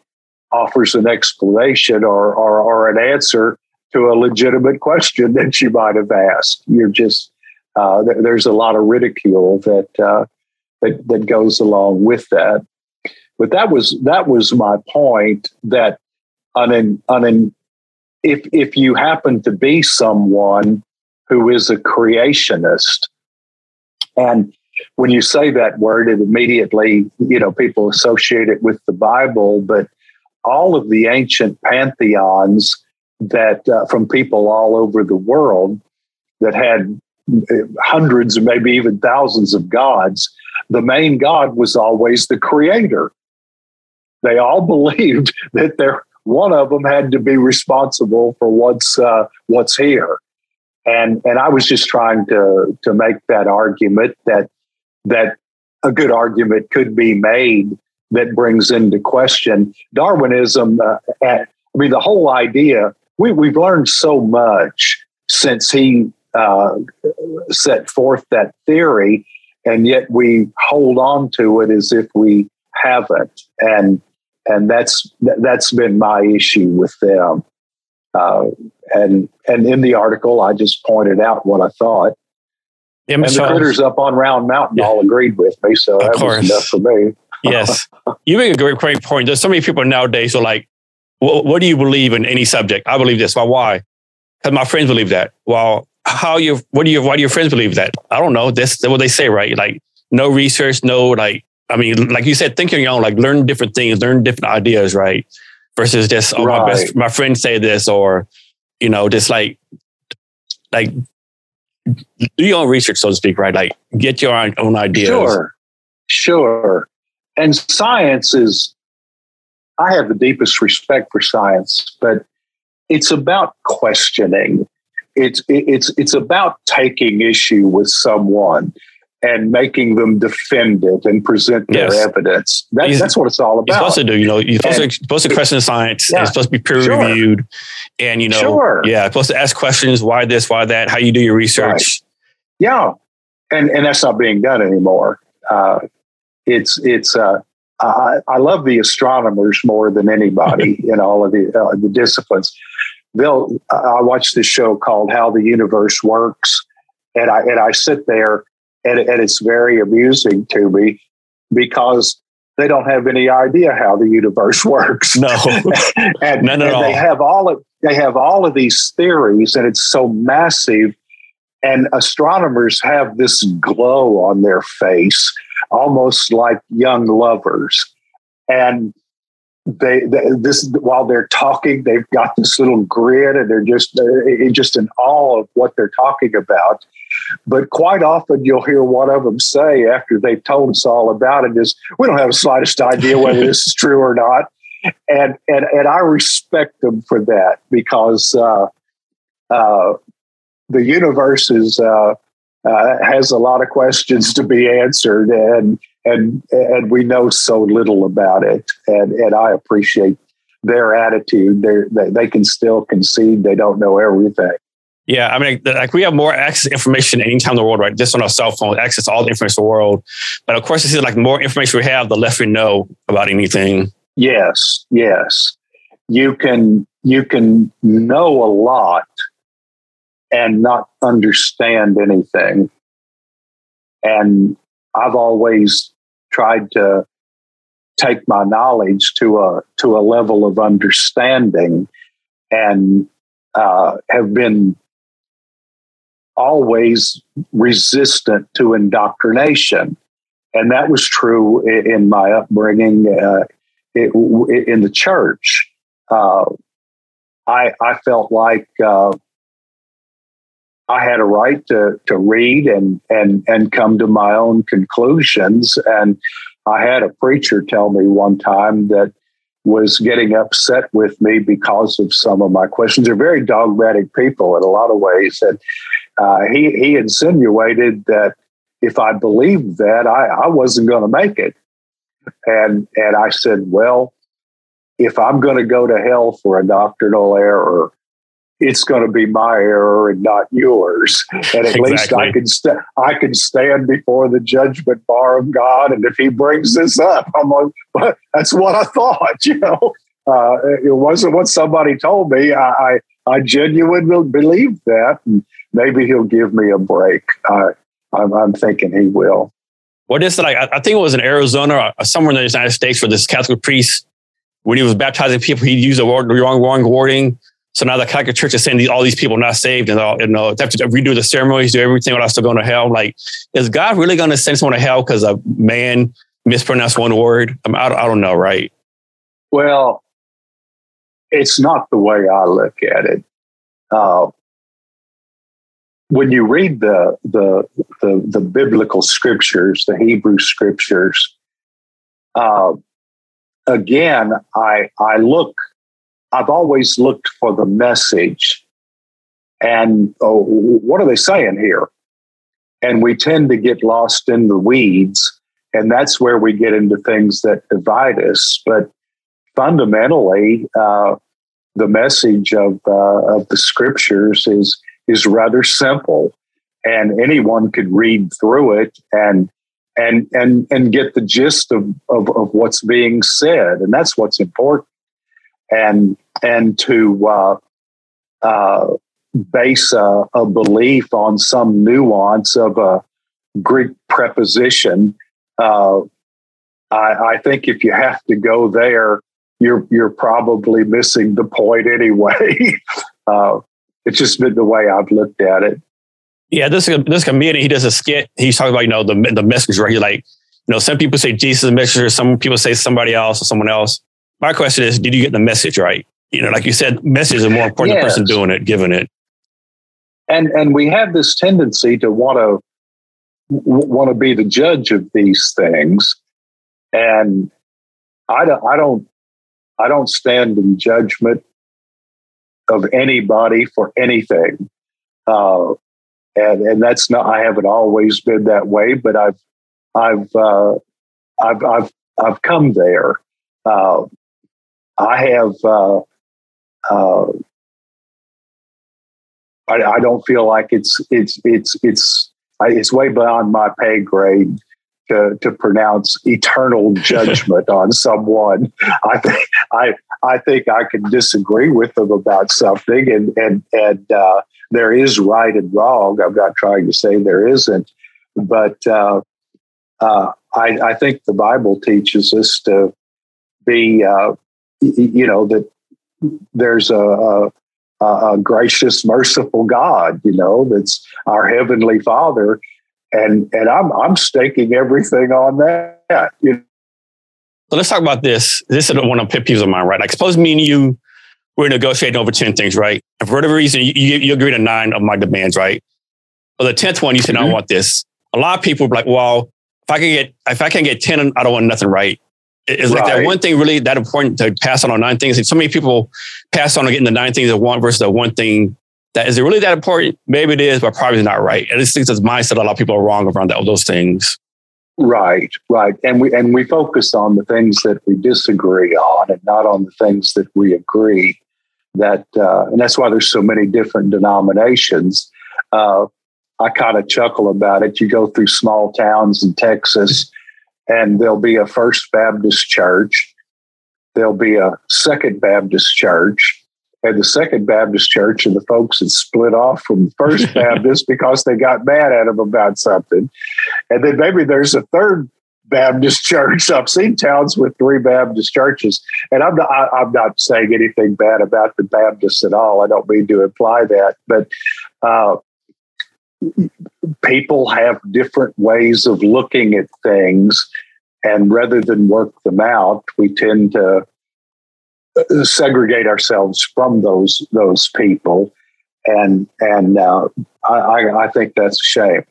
offers an explanation or, or, or an answer to a legitimate question that you might have asked. You're just, uh, there's a lot of ridicule that, uh, that, that goes along with that. But that was that was my point that an, an if if you happen to be someone who is a creationist. And when you say that word, it immediately, you know, people associate it with the Bible, but all of the ancient pantheons that uh, from people all over the world that had uh, hundreds or maybe even thousands of gods, the main god was always the creator. They all believed that there one of them had to be responsible for what's uh, what's here, and and I was just trying to to make that argument that that a good argument could be made that brings into question Darwinism. Uh, at, I mean, the whole idea. We we've learned so much since he uh, set forth that theory, and yet we hold on to it as if we haven't. And and that's that's been my issue with them. Uh, and and in the article, I just pointed out what I thought. Yeah, and the critters up on Round Mountain yeah. all agreed with me, so of that course. was enough for me. yes, you make a great, great point. There's so many people nowadays who are like, well, "What do you believe in any subject?" I believe this. Well, why? Because my friends believe that. Well, how you? What do you? Why do your friends believe that? I don't know. That's what they say, right? Like no research, no like I mean, like you said, think on your own, like learn different things, learn different ideas, right? Versus just, oh, right. my best, my friend say this, or, you know, just like, like, do your own research, so to speak, right? Like, get your own ideas. Sure. Sure. And science is, I have the deepest respect for science, but it's about questioning. It's, it's, it's about taking issue with someone and making them defend it and present their yes. evidence. That, that's what it's all about. You're supposed to do, you know, you're supposed, and, to, supposed to question science. Yeah, it's supposed to be peer sure. reviewed. And, you know, sure. yeah, supposed to ask questions. Why this, why that, how you do your research. Right. Yeah. And, and that's not being done anymore. Uh, it's, it's, uh, I, I love the astronomers more than anybody in all of the, uh, the disciplines. They'll, I watch this show called How the Universe Works. And I, and I sit there and, and it's very amusing to me because they don't have any idea how the universe works. No, and, None at and all. they have all of they have all of these theories, and it's so massive. And astronomers have this glow on their face, almost like young lovers. And they, they, this while they're talking, they've got this little grin, and they're just they're just in awe of what they're talking about. But quite often you'll hear one of them say after they've told us all about it is, we don't have the slightest idea whether this is true or not. And, and, and I respect them for that because uh, uh, the universe is, uh, uh has a lot of questions to be answered and, and, and we know so little about it. And, and I appreciate their attitude. They're, they, they can still concede they don't know everything. Yeah, I mean, like we have more access information anytime in the world, right? Just on our cell phone, access all the information in the world. But of course, it seems like more information we have, the less we know about anything. Yes, yes. You can you can know a lot and not understand anything. And I've always tried to take my knowledge to a to a level of understanding and uh, have been always resistant to indoctrination. And that was true in, my upbringing uh, in the church. Uh, I, I, felt like uh, I had a right to, to read and, and, and come to my own conclusions. And I had a preacher tell me one time that was getting upset with me because of some of my questions. They're very dogmatic people in a lot of ways. And uh, he, he insinuated that if I believed that, I, I wasn't going to make it. And, and I said, well, if I'm going to go to hell for a doctrinal error, it's going to be my error and not yours. And at exactly. least I can st- I can stand before the judgment bar of God. And if He brings this up, I'm like, that's what I thought. You know, uh, it wasn't what somebody told me. I I, I genuinely believe that. And maybe he'll give me a break. I, I'm, I'm thinking he will. What is it like? I think it was in Arizona or somewhere in the United States where this Catholic priest, when he was baptizing people, he used the wrong, wrong wording. So now the Catholic Church is saying these, all these people are not saved and all, you know, they have to redo the ceremonies, do everything without still going to hell. Like, is God really going to send someone to hell because a man mispronounced one word? I, mean, I, I don't know, right? Well, it's not the way I look at it. Uh, when you read the, the, the the biblical scriptures, the Hebrew scriptures, uh, again, I I look. I've always looked for the message, and oh, what are they saying here? And we tend to get lost in the weeds, and that's where we get into things that divide us. But fundamentally, uh, the message of uh, of the scriptures is is rather simple, and anyone could read through it and and and and get the gist of, of, of what's being said, and that's what's important. And and to uh, uh, base a, a, belief on some nuance of a Greek preposition, uh, I, I think if you have to go there, you're you're probably missing the point anyway. uh, it's just been the way I've looked at it. Yeah, this this comedian he does a skit. He's talking about you know the the messenger. He like you know some people say Jesus is a messenger, some people say somebody else or someone else. My question is, did you get the message right? You know, like you said, message is more important yes. than the person doing it, giving it. And and we have this tendency to want to want to be the judge of these things, and I don't I don't I don't stand in judgment of anybody for anything. Uh, and and that's not I haven't always been that way, but I've I've uh, I've I've I've come there. Uh, I have. Uh, uh, I, I, don't feel like it's it's it's it's it's way beyond my pay grade to, to pronounce eternal judgment on someone. I think I I think I can disagree with them about something, and and and uh, there is right and wrong. I'm not trying to say there isn't, but uh, uh, I, I, think the Bible teaches us to be, uh, you know, that there's a, a, a gracious, merciful God, you know, that's our heavenly Father and and I'm I'm staking everything on that. You know? So let's talk about this. This is one of the pet peeves of mine, right? Like, suppose me and you we're negotiating over ten things, right? And for whatever reason, you, you agree to nine of my demands, right? But the tenth one, you said, mm-hmm. I want this. A lot of people are like, well, if I can get if I can get ten, I don't want nothing, right? Is right. like that one thing really that important to pass on on nine things? And so many people pass on on getting the nine things they want versus the one thing that is it really that important? Maybe it is, but probably not right. And it's things that's mindset. A lot of people are wrong around that, those things. Right, right, and we and we focus on the things that we disagree on, and not on the things that we agree. That uh, and that's why there's so many different denominations. Uh, I kind of chuckle about it. You go through small towns in Texas, and there'll be a First Baptist church, there'll be a Second Baptist church, and the Second Baptist Church and the folks had split off from the First Baptist because they got mad at them about something. And then maybe there's a third Baptist church. I've seen towns with three Baptist churches, and I'm not, I, am not saying anything bad about the Baptists at all. I don't mean to imply that, but uh, people have different ways of looking at things, and rather than work them out, we tend to segregate ourselves from those those people, and and uh, I, I think that's a shame.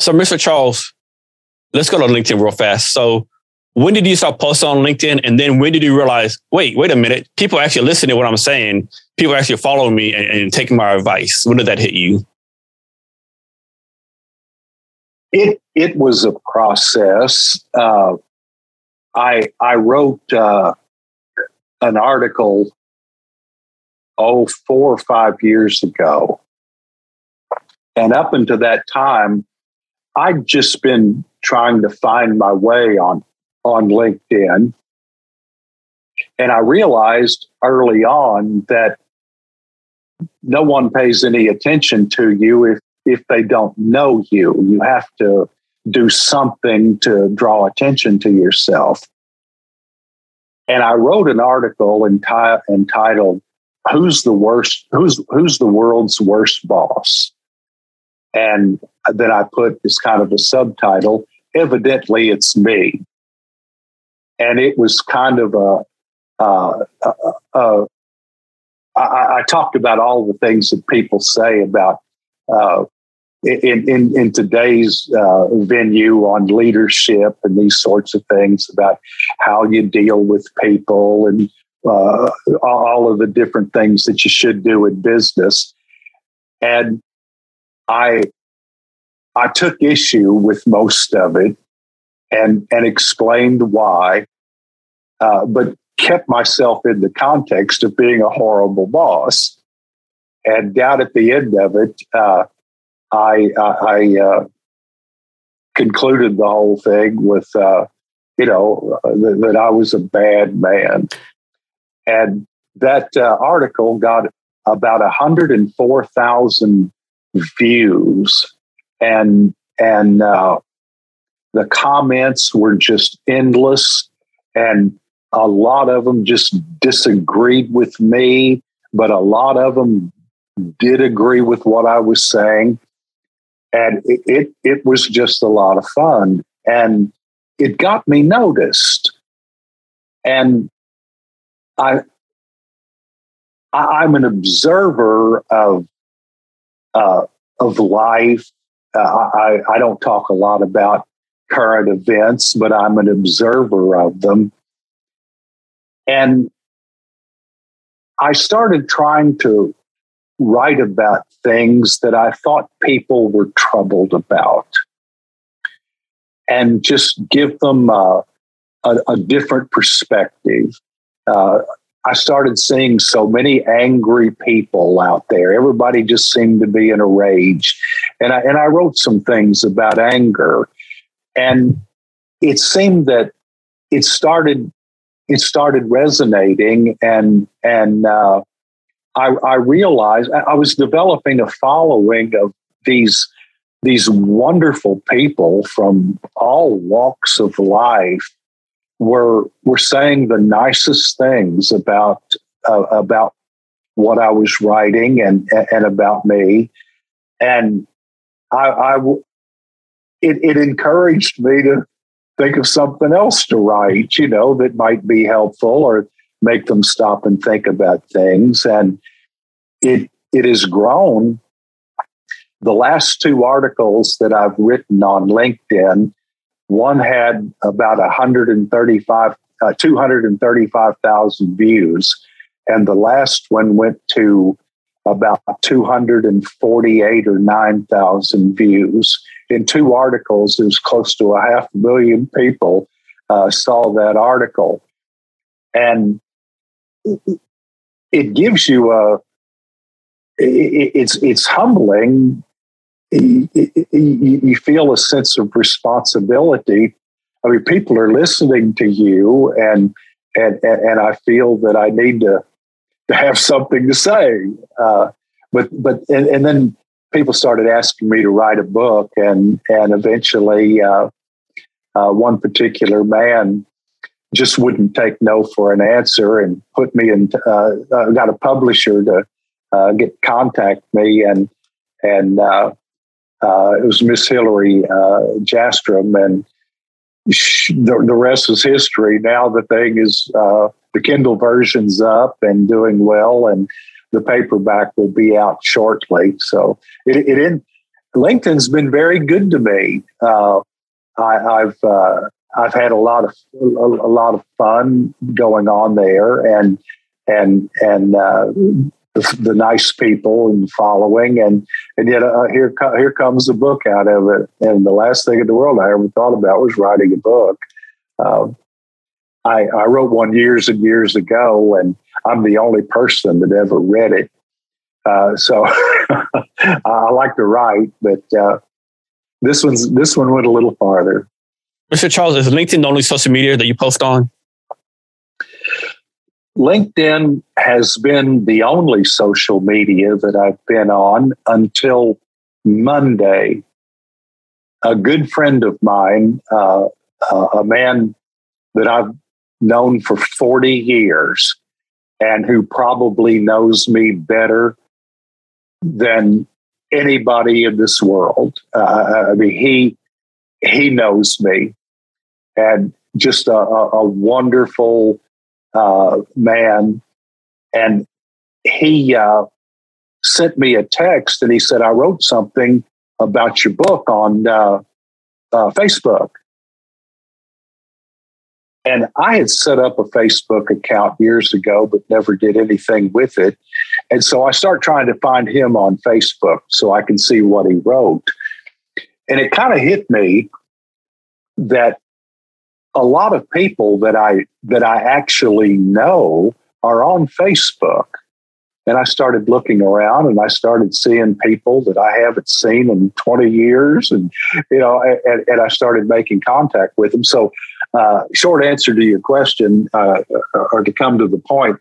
So, Mr. Charles, let's go to LinkedIn real fast. So, when did you start posting on LinkedIn, and then when did you realize, wait, wait a minute, people actually listen to what I'm saying, people actually following me and, and taking my advice? When did that hit you? It it was a process. Uh, I I wrote uh, an article, oh, four or five years ago. And up until that time, I'd just been trying to find my way on, on LinkedIn. And I realized early on that no one pays any attention to you if, if they don't know you. You have to do something to draw attention to yourself. And I wrote an article enti- entitled who's the worst? Who's who's the world's worst boss? And then I put as kind of a subtitle. Evidently, it's me. And it was kind of a. Uh, I, I, talked about all the things that people say about uh, in, in, in today's uh, venue on leadership and these sorts of things about how you deal with people and uh, all of the different things that you should do in business. And I I took issue with most of it and and explained why, uh, but kept myself in the context of being a horrible boss. And down at the end of it, uh, I I uh, concluded the whole thing with uh, you know that, that, I was a bad man, and that uh, article got about hundred and four thousand views, and and uh, the comments were just endless, and a lot of them just disagreed with me, but a lot of them did agree with what I was saying and it, it, it was just a lot of fun. And it got me noticed. And i, I am an observer of uh, of life. Uh, I, I don't talk a lot about current events but i'm an observer of them. And i started trying to write about things that I thought people were troubled about and just give them uh, a, a, different perspective. Uh, I started seeing so many angry people out there. Everybody just seemed to be in a rage. And I, and I wrote some things about anger. And it seemed that it started it started resonating and and uh, I, I realized I was developing a following of these these wonderful people from all walks of life were were saying the nicest things about uh, about what I was writing and and about me, and I, I it, it encouraged me to think of something else to write, you know, that might be helpful or make them stop and think about things. And it it has grown. The last two articles that I've written on LinkedIn, one had about 135, uh, 235,000 views, and the last one went to about 248 or 9,000 views. In two articles, there's close to a half million people uh, saw that article. And it gives you a, it's it's humbling. You feel a sense of responsibility. I mean, people are listening to you, and and and I feel that I need to to have something to say. Uh, but but and, and, then people started asking me to write a book, and and eventually, uh, uh, one particular man just wouldn't take no for an answer, and put me in. Uh, uh, got a publisher to uh, get contact me, and and uh, uh, it was Miss Hillary uh, Jastram, and she, the, the rest is history. Now the thing is, uh, the Kindle version's up and doing well, and the paperback will be out shortly. So it, it in, LinkedIn's been very good to me. I, have I've had a lot of a, a, lot of fun going on there, and and and uh, the, the nice people and following, and and yet uh, here here comes the book out of it. And the last thing in the world I ever thought about was writing a book. Um, I, I wrote one years and years ago, and I'm the only person that ever read it. Uh, so I like to write, but uh, this one's this one went a little farther. Mr. Charles, is LinkedIn the only social media that you post on? LinkedIn has been the only social media that I've been on until Monday. A good friend of mine, uh, uh, a man that I've known for 40 years, and who probably knows me better than anybody in this world. Uh, I mean, he he knows me, and just a, a, wonderful uh, man. And he uh, sent me a text, and he said, "I wrote something about your book on uh, uh, Facebook." And I had set up a Facebook account years ago, but never did anything with it. And so I start trying to find him on Facebook so I can see what he wrote. And it kind of hit me that a lot of people that I that I actually know are on Facebook. And I started looking around and I started seeing people that I haven't seen in 20 years. And, you know, and, and I started making contact with them. So, uh, short answer to your question, uh, or to come to the point,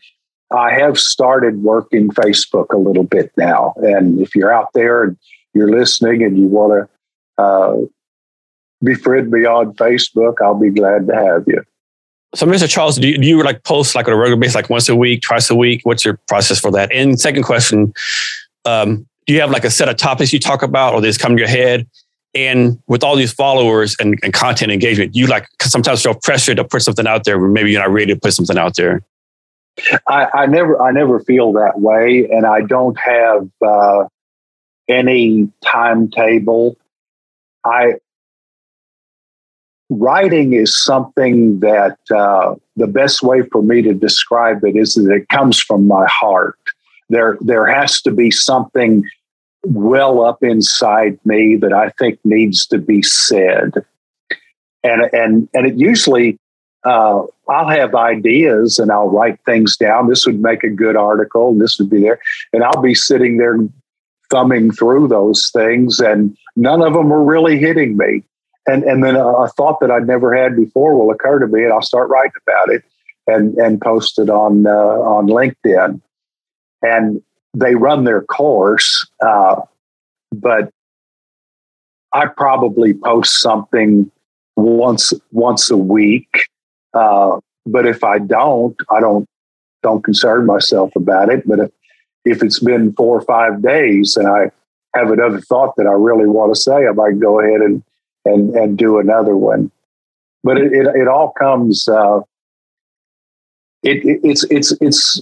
I have started working Facebook a little bit now. And if you're out there and you're listening and you want to uh, befriend me on Facebook, I'll be glad to have you. So, Mr. Charles, do you, do you like post like on a regular basis, like once a week, twice a week? What's your process for that? And second question, um, do you have like a set of topics you talk about, or they just come to your head? And with all these followers and, and content engagement, you like sometimes feel pressure to put something out there, maybe you're not ready to put something out there. I, I never, I never feel that way, and I don't have uh, any timetable. I writing is something that uh, the best way for me to describe it is that it comes from my heart. There, there has to be something well up inside me that I think needs to be said, and and and it usually uh, I'll have ideas and I'll write things down. This would make a good article. This would be there, and I'll be sitting there thumbing through those things, and none of them are really hitting me and and then a, a, thought that I'd never had before will occur to me, and I'll start writing about it and and post it on uh, on LinkedIn. And they run their course, uh, but I probably post something once once a week. Uh, but if I don't, I don't don't concern myself about it. But if if it's been four or five days and I have another thought that I really want to say, I might go ahead and and and do another one. But it it, it all comes. Uh, it, it, it's it's it's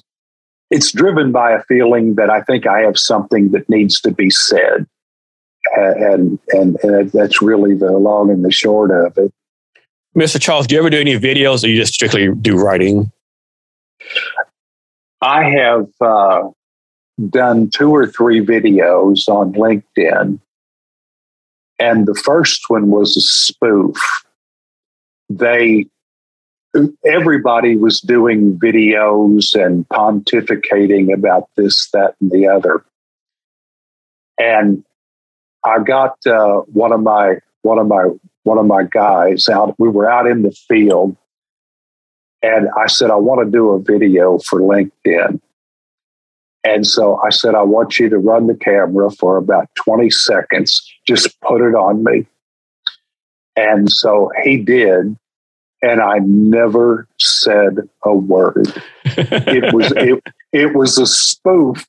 it's driven by a feeling that I think I have something that needs to be said, and and and that's really the long and the short of it. Mr. Charles, do you ever do any videos, or you just strictly do writing? I have uh, done two or three videos on LinkedIn and the first one was a spoof. They everybody was doing videos and pontificating about this, that, and the other. And I got uh, one of my one of my one of my guys out. We were out in the field, and I said, I want to do a video for LinkedIn. And so I said, I want you to run the camera for about 20 seconds. Just put it on me. And so he did. And I never said a word. it was it, it was a spoof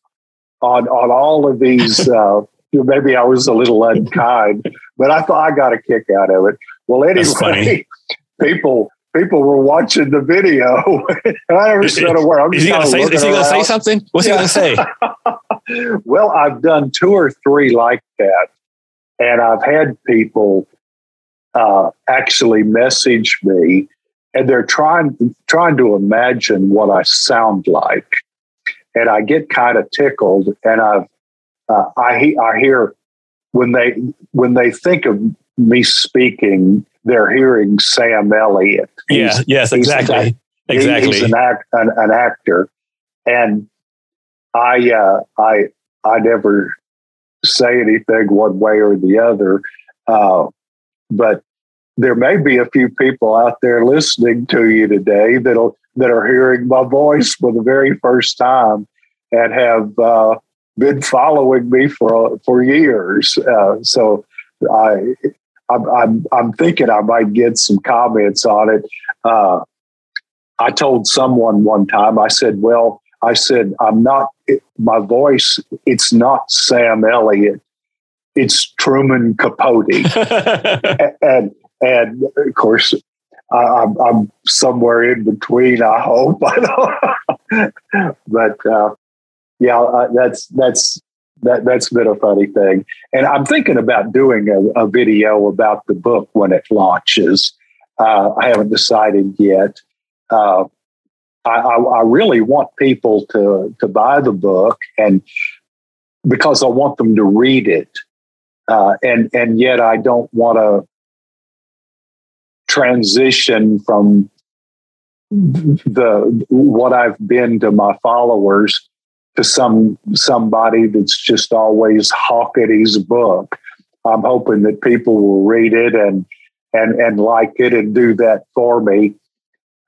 on on all of these uh, maybe I was a little unkind, but I thought I got a kick out of it. Well, anyway, people people were watching the video. And I never said a word. I'm is he going to say, to say something? What's yeah. he going to say? well, I've done two or three like that. And I've had people uh, actually message me and they're trying trying to imagine what I sound like. And I get kind of tickled and I've uh, I, I hear when they when they think of me speaking, they're hearing Sam Elliott. He's, yeah, yes, exactly. He's, exactly. He's an, act, an, an actor. And I, uh, I, I never say anything one way or the other. Uh, but there may be a few people out there listening to you today that'll, that are hearing my voice for the very first time and have uh, been following me for for years. Uh, so I I'm, I'm, I'm thinking I might get some comments on it. Uh, I told someone one time, I said, well, I said, I'm not, it, my voice, it's not Sam Elliott, it's Truman Capote. and, and of course, I, am I'm somewhere in between, I hope. but uh, yeah, uh, that's, that's, that, that's been a funny thing. And I'm thinking about doing a, a video about the book when it launches. Uh, I haven't decided yet. Uh, I, I, really want people to to buy the book, and because I want them to read it, uh, and and yet I don't want to transition from the what I've been to my followers to some somebody that's just always hawking his book. I'm hoping that people will read it and and and like it and do that for me.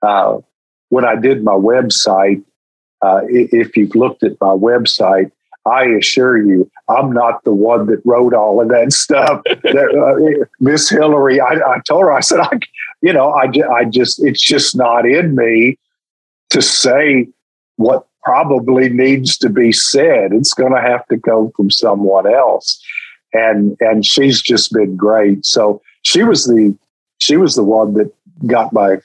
Uh, when I did my website, uh, if you've looked at my website, I assure you, I'm not the one that wrote all of that stuff. uh, Miss Hillary, I, I, told her, I said, I, you know, I, I just, it's just not in me to say what probably needs to be said. It's going to have to come from someone else. And, and she's just been great. So she was the, she was the one that got my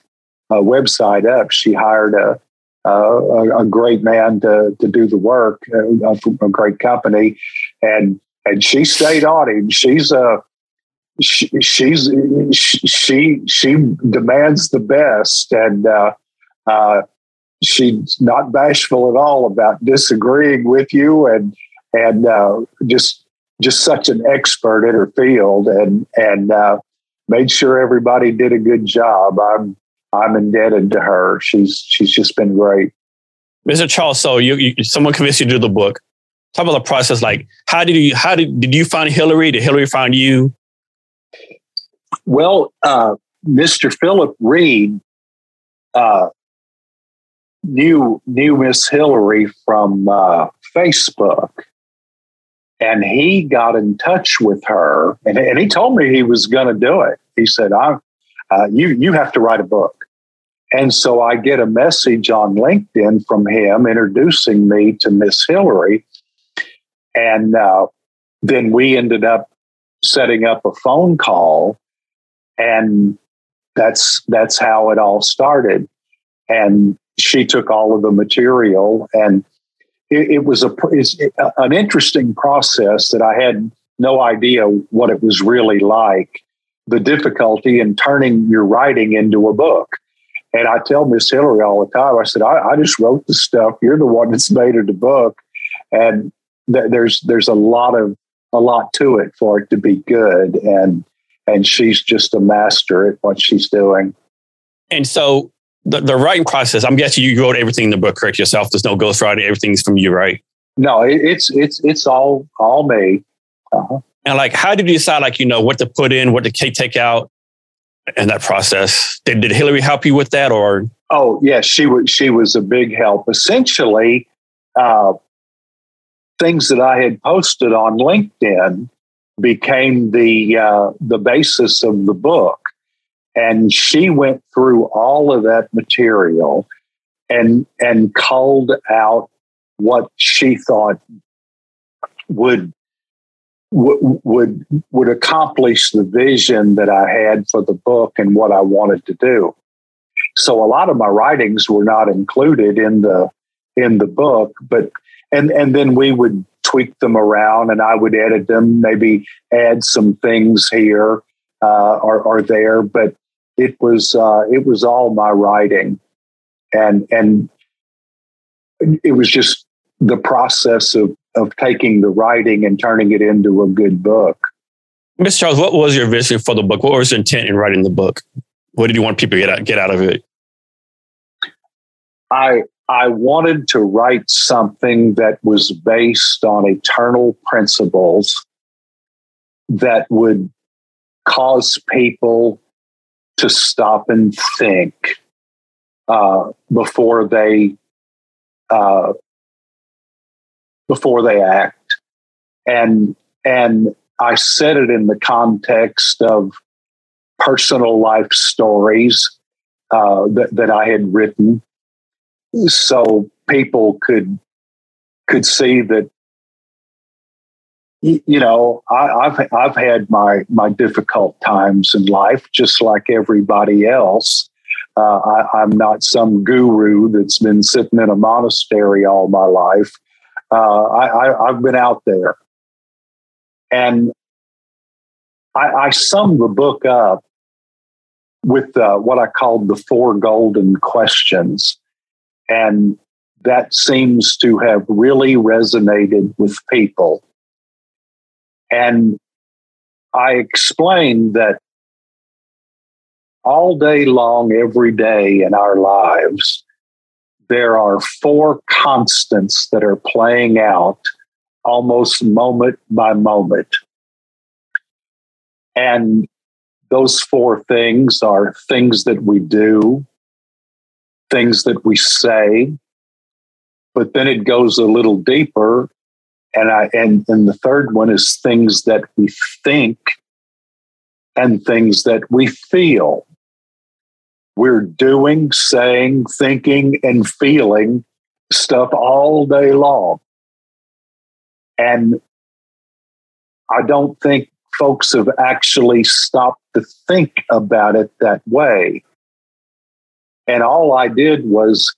uh, website up. She hired a, a, a, great man to, to do the work uh, a great company. And, and she stayed on him. She's a, she, she's she she demands the best and uh, uh, she's not bashful at all about disagreeing with you and and uh, just just such an expert in her field and and uh, made sure everybody did a good job. I'm I'm indebted to her. She's she's just been great. Mr. Charles, so you, you someone convinced you to do the book. Talk about the process. Like, how did you how did did you find Hillary? Did Hillary find you? Well, uh, Mr. Philip Reed uh, knew knew Miss Hillary from uh, Facebook, and he got in touch with her, and, and he told me he was going to do it. He said, "I, uh, you you have to write a book." And so I get a message on LinkedIn from him introducing me to Miss Hillary, and uh, then we ended up setting up a phone call, and that's that's how it all started. And she took all of the material and it, it was a it's an interesting process that I had no idea what it was really like. The difficulty in turning your writing into a book. And I tell Miss Hillary all the time, I said, I, I, just wrote the stuff. You're the one that's made it a book. And th- there's there's a lot of a lot to it for it to be good. And and she's just a master at what she's doing. And so the, the writing process, I'm guessing you wrote everything in the book, correct yourself. There's no ghostwriting, everything's from you, right? No, it, it's it's it's all all me. Uh-huh. And like, how did you decide, like, you know, what to put in, what to take out, in that process? Did, did Hillary help you with that, or? Oh yes, she was. She was a big help. Essentially, uh, things that I had posted on LinkedIn became the uh, the basis of the book. And she went through all of that material and and called out what she thought would would would accomplish the vision that I had for the book and what I wanted to do. So a lot of my writings were not included in the in the book, but and and then we would tweak them around and I would edit them, maybe add some things here uh, or, or there. But it was uh, it was all my writing, and and it was just the process of of taking the writing and turning it into a good book. Mr. Charles, what was your vision for the book? What was your intent in writing the book? What did you want people to get out, get out of it? I I wanted to write something that was based on eternal principles that would cause people to stop and think uh, before they uh, before they act, and and I said it in the context of personal life stories uh, that that I had written. So people could could see that you know I, have I've had my my difficult times in life just like everybody else. Uh, I, am not some guru that's been sitting in a monastery all my life. Uh, I, have been out there, and I, I sum the book up with uh, what I called the four golden questions. And that seems to have really resonated with people. And I explained that all day long, every day in our lives, there are four constants that are playing out almost moment by moment. And those four things are things that we do, things that we say, but then it goes a little deeper. And I and, and the third one is things that we think and things that we feel. We're doing, saying, thinking, and feeling stuff all day long. And I don't think folks have actually stopped to think about it that way. And all I did was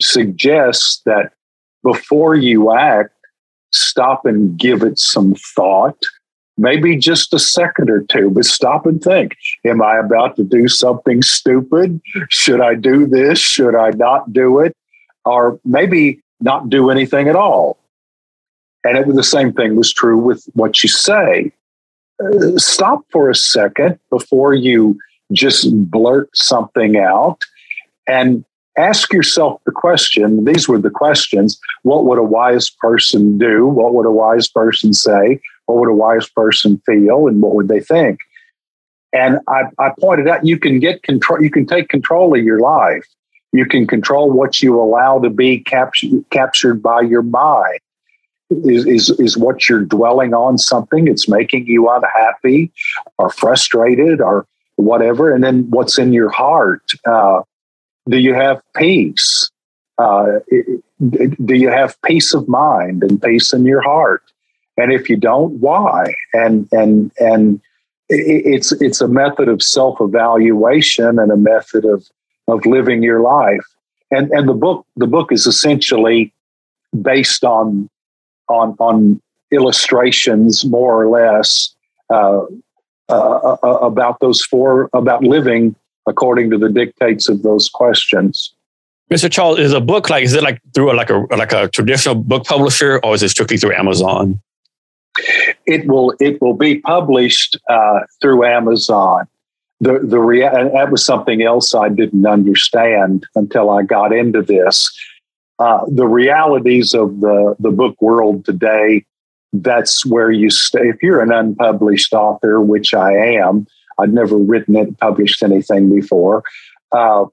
suggest that before you act, stop and give it some thought, maybe just a second or two, but stop and think Am I about to do something stupid? Should I do this? Should I not do it? Or maybe not do anything at all. And it, the same thing was true with what you say uh, stop for a second before you just blurt something out and ask yourself the question these were the questions what would a wise person do what would a wise person say what would a wise person feel and what would they think? And I, I pointed out you can get control you can take control of your life. You can control what you allow to be captured captured by your mind. Is, is, is what you're dwelling on something it's making you unhappy or frustrated or whatever and then what's in your heart. Uh, do you have peace? Uh, do you have peace of mind and peace in your heart and if you don't why and and and it's it's a method of self-evaluation and a method of of living your life and and the book the book is essentially based on on on illustrations, more or less, uh, uh, uh, about those four about living according to the dictates of those questions. Mr. Charles, is a book like is it like through a, like a like a traditional book publisher, or is it strictly through Amazon? It will it will be published uh, through Amazon. The the rea- that was something else I didn't understand until I got into this uh, the realities of the, the book world today, that's where you stay. If you're an unpublished author, which I am, I've never written it, published anything before, uh,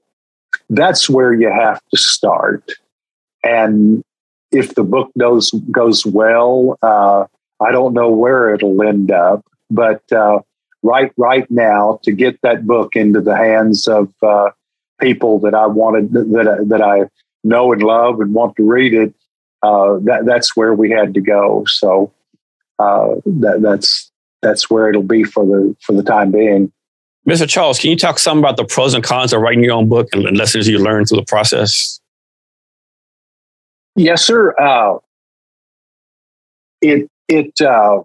that's where you have to start. And if the book goes goes well, uh, I don't know where it'll end up, but uh, right right now to get that book into the hands of uh, people that I wanted that that I know and love and want to read it, uh, that that's where we had to go. So uh, that, that's that's where it'll be for the for the time being. Mr. Charles, can you talk some about the pros and cons of writing your own book and lessons you learned through the process? Yes, sir. Uh, it it uh,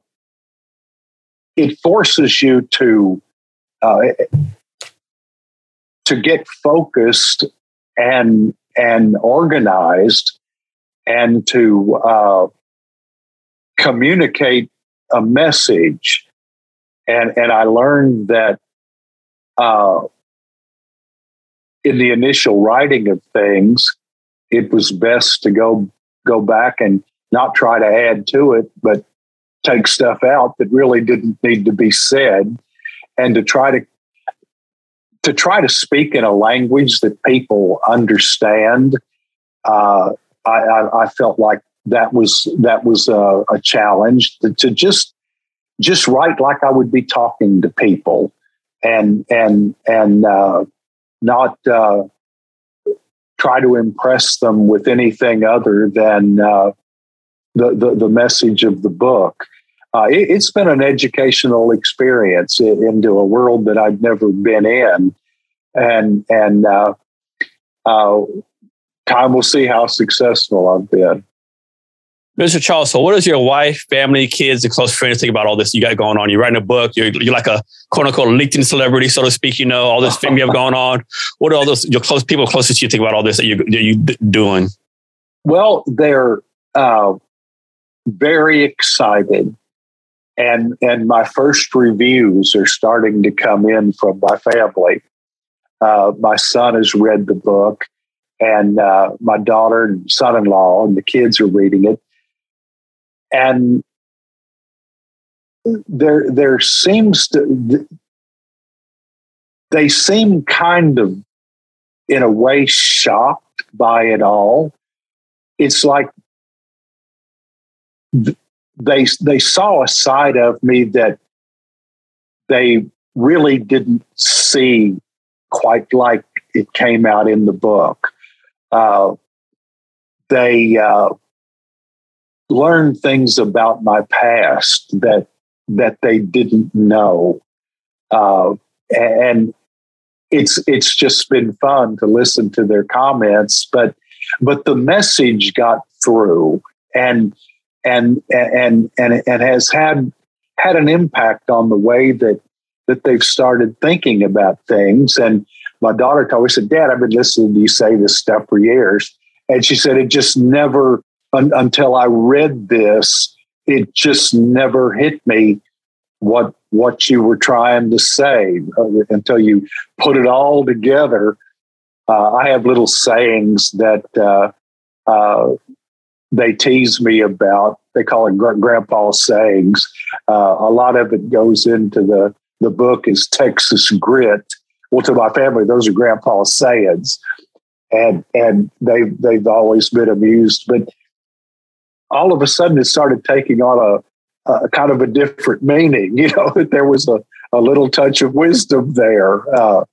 it forces you to uh, to get focused and and organized and to uh, communicate a message. And, and I learned that uh, in the initial writing of things, it was best to go go back and not try to add to it, but take stuff out that really didn't need to be said, and to try to to try to speak in a language that people understand, uh, I, I, I, felt like that was that was a, a challenge to, to, just just write like I would be talking to people, and and and uh, not uh, try to impress them with anything other than uh, the, the, the message of the book. Uh, it, has been an educational experience into a world that I've never been in, and and uh, uh, time will see how successful I've been. Mr. Charles, so what does your wife, family, kids, and close friends think about all this you got going on? You're writing a book. You're, you're like a quote unquote LinkedIn celebrity, so to speak. You know all this thing you have going on. What do all those your close people closest to you think about all this that you that you doing? Well, they're uh, very excited, and and my first reviews are starting to come in from my family. Uh, my son has read the book, and uh, my daughter and son-in-law and the kids are reading it and there there seems to they seem kind of in a way shocked by it all it's like they they saw a side of me that they really didn't see quite like it came out in the book uh, they uh, learn things about my past that that they didn't know, uh, and it's it's just been fun to listen to their comments. But but the message got through, and and and and and has had had an impact on the way that that they've started thinking about things. And my daughter told me, said, "Dad, I've been listening to you say this stuff for years," and she said it just never un- until I read this, it just never hit me what what you were trying to say uh, until you put it all together. Uh, I have little sayings that uh, uh they tease me about. They call it gr- Grandpa sayings. Uh, a lot of it goes into the the book is Texas grit. Well, to my family, those are Grandpa's sayings, and and they they've always been amused. But all of a sudden it started taking on a, a kind of a different meaning. You know, that there was a, a little touch of wisdom there, uh,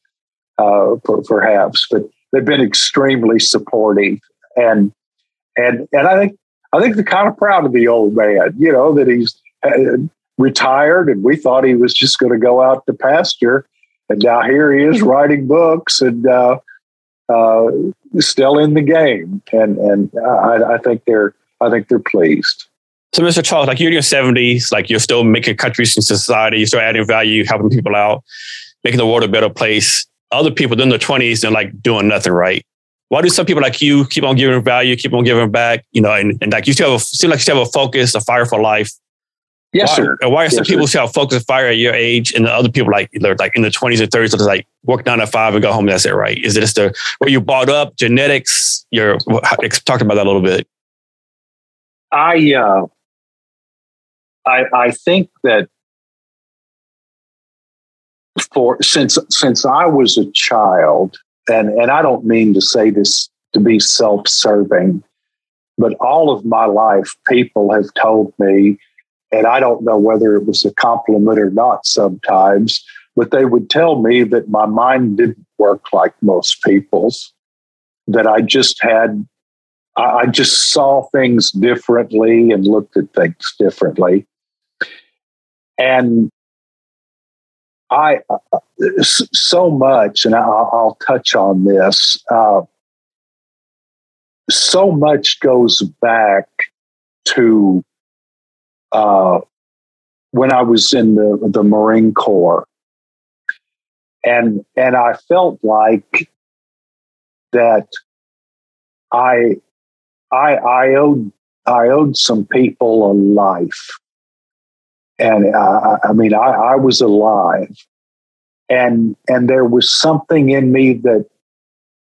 uh, perhaps. But they've been extremely supportive, and and and I think I think they're kind of proud of the old man. You know that he's uh, retired, and we thought he was just going to go out to pasture, and now here he is writing books and. Uh, uh, still in the game, and and I, I think they're I think they're pleased. So, Mr. Charles, like you're in your 70s, like you're still making countries to society, you're still adding value, helping people out, making the world a better place. Other people in their 20s, they're like doing nothing right. Why do some people like you keep on giving value, keep on giving back? You know, and, and like you still have a, seem like you still have a focus, a fire for life. Yes, why, sir. And why are yes, some people still have focus and fire at your age, and the other people like they're like in the 20s and 30s, so like work nine to five and go home. That's it, right? Is it just the where you bought up genetics? You're talked about that a little bit. I, uh, I, I think that for since since I was a child, and and I don't mean to say this to be self-serving, but all of my life, people have told me, and I don't know whether it was a compliment or not. Sometimes, but they would tell me that my mind didn't work like most people's, that I just had I just saw things differently and looked at things differently. And I, uh, so much, and I'll, I'll touch on this, uh, so much goes back to uh, when I was in the, the Marine Corps. And, and I felt like that I I I owed I owed some people a life, and I, I mean I, I was alive, and and there was something in me that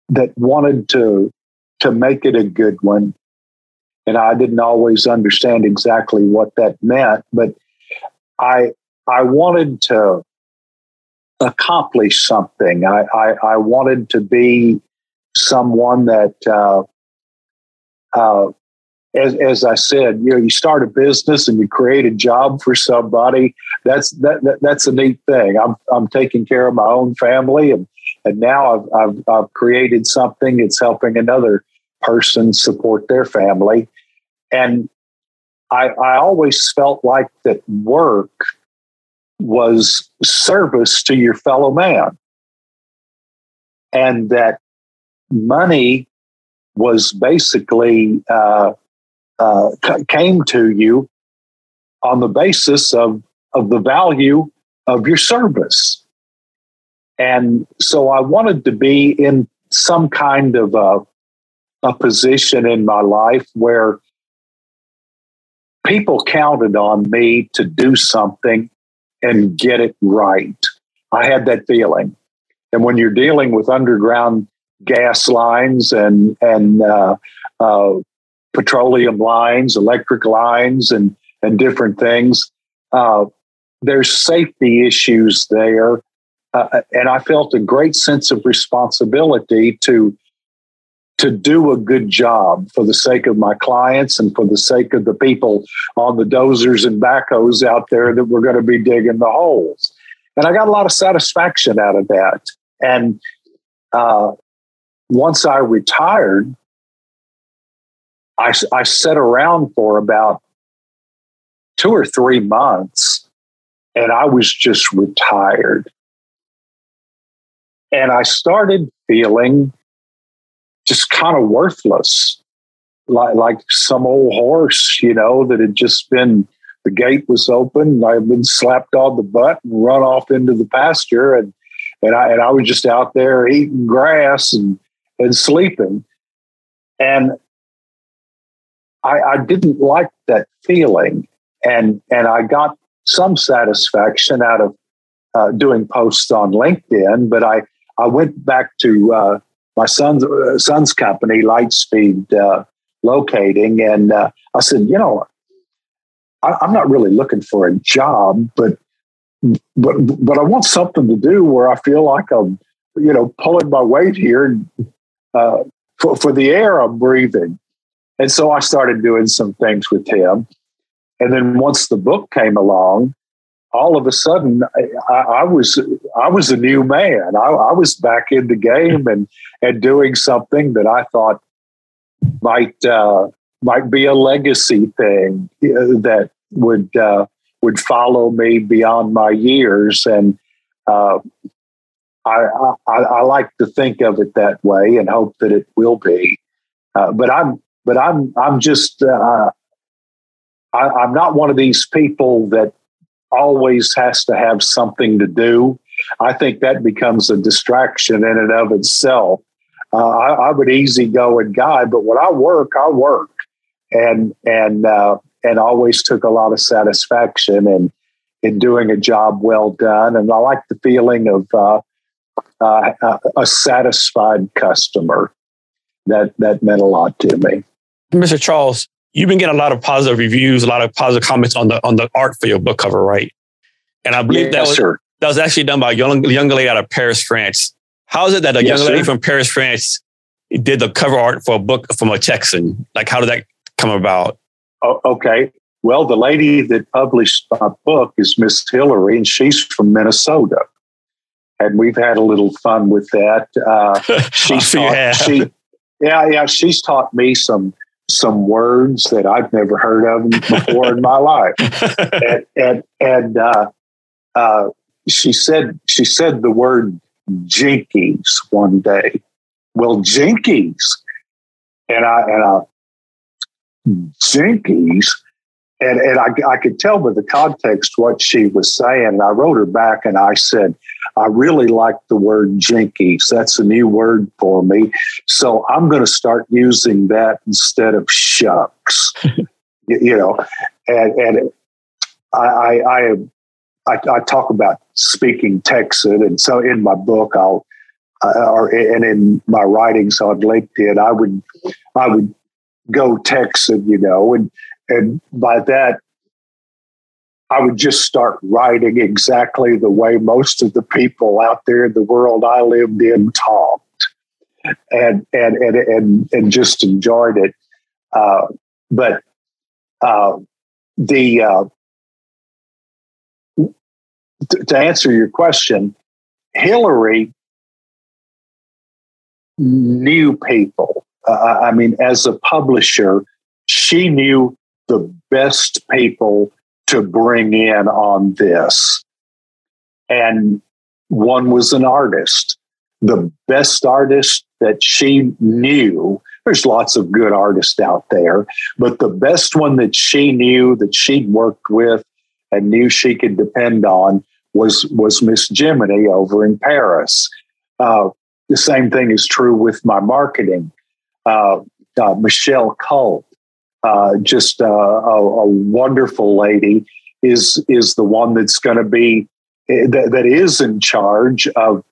that wanted to to make it a good one, and I didn't always understand exactly what that meant, but I I wanted to accomplish something. I I, I wanted to be someone that. Uh, uh, as, as I said, you know, you start a business and you create a job for somebody. That's that, that that's a neat thing. I'm I'm taking care of my own family, and and now I've I've, I've created something that's helping another person support their family, and I I always felt like that work was service to your fellow man, and that money was basically uh, uh, came to you on the basis of, of the value of your service. And so I wanted to be in some kind of a, a position in my life where people counted on me to do something and get it right. I had that feeling. And when you're dealing with underground gas lines and and uh, uh, petroleum lines, electric lines, and and different things. Uh, there's safety issues there, uh, and I felt a great sense of responsibility to to do a good job for the sake of my clients and for the sake of the people on the dozers and backhoes out there that were going to be digging the holes. And I got a lot of satisfaction out of that. And uh, once I retired, I, I sat around for about two or three months and I was just retired. And I started feeling just kind of worthless, like, like some old horse, you know, that had just been, the gate was open, I had been slapped on the butt and run off into the pasture. And, and, I, and I was just out there eating grass and, and sleeping. And I, I didn't like that feeling, and and I got some satisfaction out of uh, doing posts on LinkedIn, but I I went back to uh, my son's uh, son's company, Lightspeed uh, Locating, and uh, I said, you know, I, am not really looking for a job, but but but I want something to do where I feel like I'm, you know, pulling my weight here uh, for for the air I'm breathing. And so I started doing some things with him. And then once the book came along, all of a sudden I, I was I was a new man. I, I, was back in the game and and doing something that I thought might uh, might be a legacy thing uh, that would uh, would follow me beyond my years. And uh, I, I, I like to think of it that way and hope that it will be. Uh, but I'm but I'm I'm just uh, I, I'm not one of these people that always has to have something to do. I think that becomes a distraction in and of itself. Uh, I, I'm an easygoing guy, but when I work, I work, and and uh, and always took a lot of satisfaction in in doing a job well done. And I like the feeling of uh, uh a satisfied customer. That that meant a lot to me. Mr. Charles, you've been getting a lot of positive reviews, a lot of positive comments on the on the art for your book cover, right? And I believe yes, that was sir. that was actually done by a young, young lady out of Paris, France. How is it that a yes, young lady sir. from Paris, France, did the cover art for a book from a Texan? Like, how did that come about? Oh, okay. Well, the lady that published my book is Miss Hillary, and she's from Minnesota. And we've had a little fun with that. Uh, she, taught, she, yeah, yeah, she's taught me some some words that I've never heard of before in my life. And and, and uh, uh, she said she said the word jinkies one day. Well, jinkies, and I and I jinkies, and and I I could tell by the context what she was saying. And I wrote her back and I said, I really like the word jinkies. That's a new word for me. So I'm going to start using that instead of shucks. you know, and, and I, I, I, I, talk about speaking Texan. And so in my book, I'll, uh, or, and in my writings on LinkedIn, I would, I would go Texan, you know, and, and by that, I would just start writing exactly the way most of the people out there in the world I lived in talked, and and and and, and just enjoyed it. Uh, but uh, the uh, to, to answer your question, Hillary knew people. Uh, I mean, as a publisher, she knew the best people to bring in on this. And one was an artist. The best artist that she knew, there's lots of good artists out there, but the best one that she knew that she'd worked with and knew she could depend on was was Miss Jiminy over in Paris. Uh, the same thing is true with my marketing. Uh, uh, Michelle Colt, uh, just a, a, wonderful lady, is is the one that's going to be eh, that, that is in charge of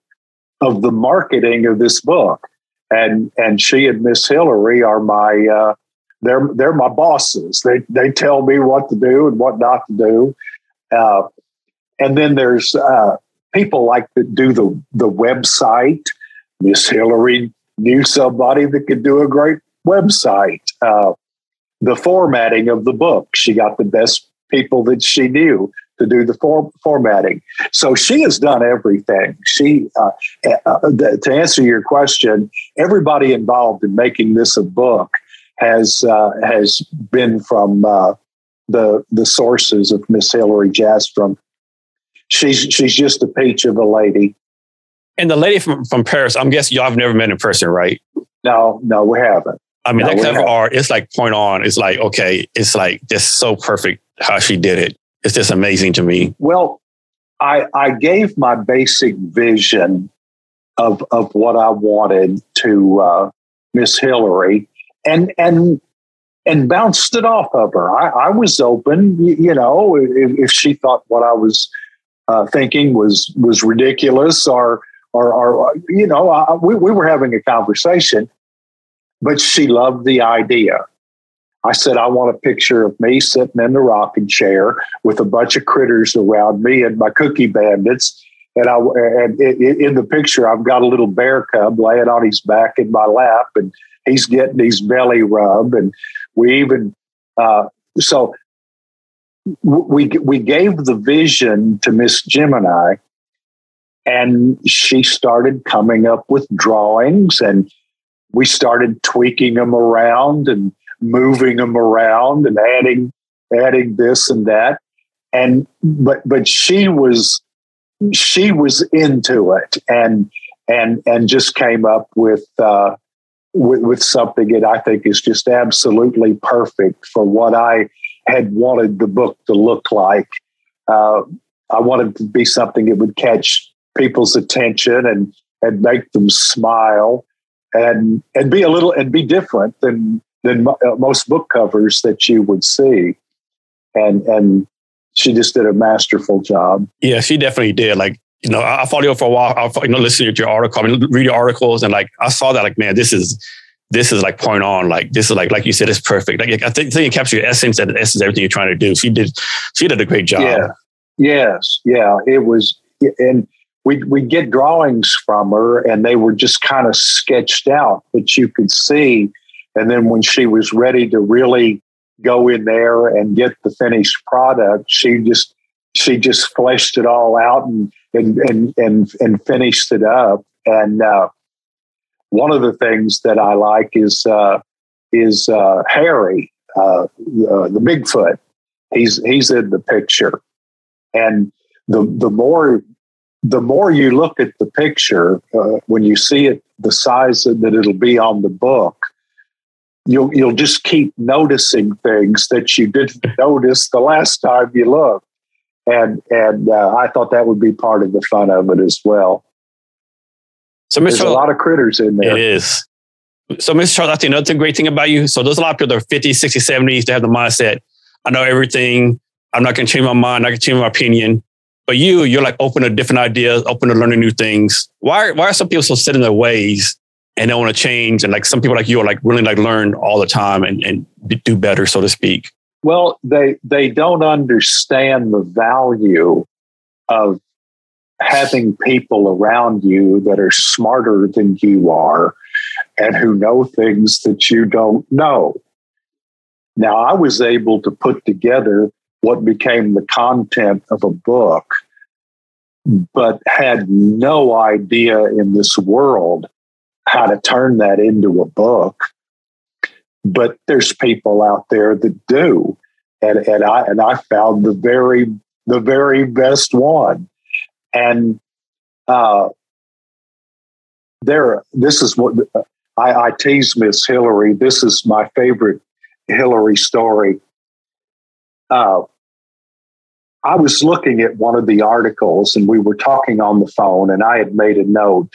of the marketing of this book. And and she and Miss Hillary are my uh, they're they're my bosses. They they tell me what to do and what not to do. Uh, and then there's uh, people like that do the the website. Miss Hillary knew somebody that could do a great website. Uh, the formatting of the book, she got the best people that she knew to do the for- formatting. So she has done everything. She, uh, uh, to answer your question, everybody involved in making this a book has uh, has been from uh, the the sources of Miss Hillary Jastrom she's she's just a peach of a lady. And the lady from, from Paris, I'm guessing y'all have never met in person, right? No, no, we haven't. I mean, that cover art, it's like point on. It's like, okay, it's like just so perfect how she did it. It's just amazing to me. Well, I I gave my basic vision of of what I wanted to uh, Miss Hillary, and and and bounced it off of her. I, I was open, you, you know, if, if, she thought what I was uh, thinking was was ridiculous or or, or you know uh, we, we were having a conversation but she loved the idea. I said i want a picture of me sitting in the rocking chair with a bunch of critters around me and my cookie bandits. And I and in the picture I've got a little bear cub laying on his back in my lap, and he's getting his belly rub, and we even uh, so we we gave the vision to Miss Gemini, and she started coming up with drawings, and we started tweaking them around and moving them around and adding adding this and that, and but but she was she was into it and and and just came up with. Uh, with, with something that I think is just absolutely perfect for what I had wanted the book to look like. Uh, I wanted to be something that would catch people's attention and and make them smile and and be a little and be different than than uh, most book covers that you would see. And and she just did a masterful job. Yeah, she definitely did. Like you know, I, I followed you for a while. I you know listening to your article, I mean, read your articles, and like I saw that like man, this is this is like point on. Like this is like like you said, it's perfect. Like I think, think it captures your essence and essence everything you're trying to do. She did she did a great job. Yeah. Yes. Yeah. It was and we we get drawings from her and they were just kind of sketched out, but you could see. And then when she was ready to really go in there and get the finished product, she just she just fleshed it all out and and and and, and finished it up. And uh, one of the things that I like is uh, is uh, Harry, uh, the Bigfoot. He's he's in the picture, and the the more the more you look at the picture, uh, when you see it the size that it'll be on the book, you'll you'll just keep noticing things that you didn't notice the last time you looked, and and uh, I thought that would be part of the fun of it as well. So, Mr. There's a lot of critters in there. It is. So, Mr. Charles, I think another great thing about you. So, there's a lot of people that are 50, 60, 70s that have the mindset, I know everything. I'm not going to change my mind. I can change my opinion. But you, you're like open to different ideas, open to learning new things. Why, why are some people so set in their ways and don't want to change? And like some people like you are like really like learn all the time and, and do better, so to speak. Well, they they don't understand the value of having people around you that are smarter than you are and who know things that you don't know. Now, I was able to put together what became the content of a book, but had no idea in this world how to turn that into a book. But there's people out there that do. And, and I and I found the very the very best one. And uh, there, this is what I, I tease Miss Hillary. This is my favorite Hillary story. Uh, I was looking at one of the articles and we were talking on the phone, and I had made a note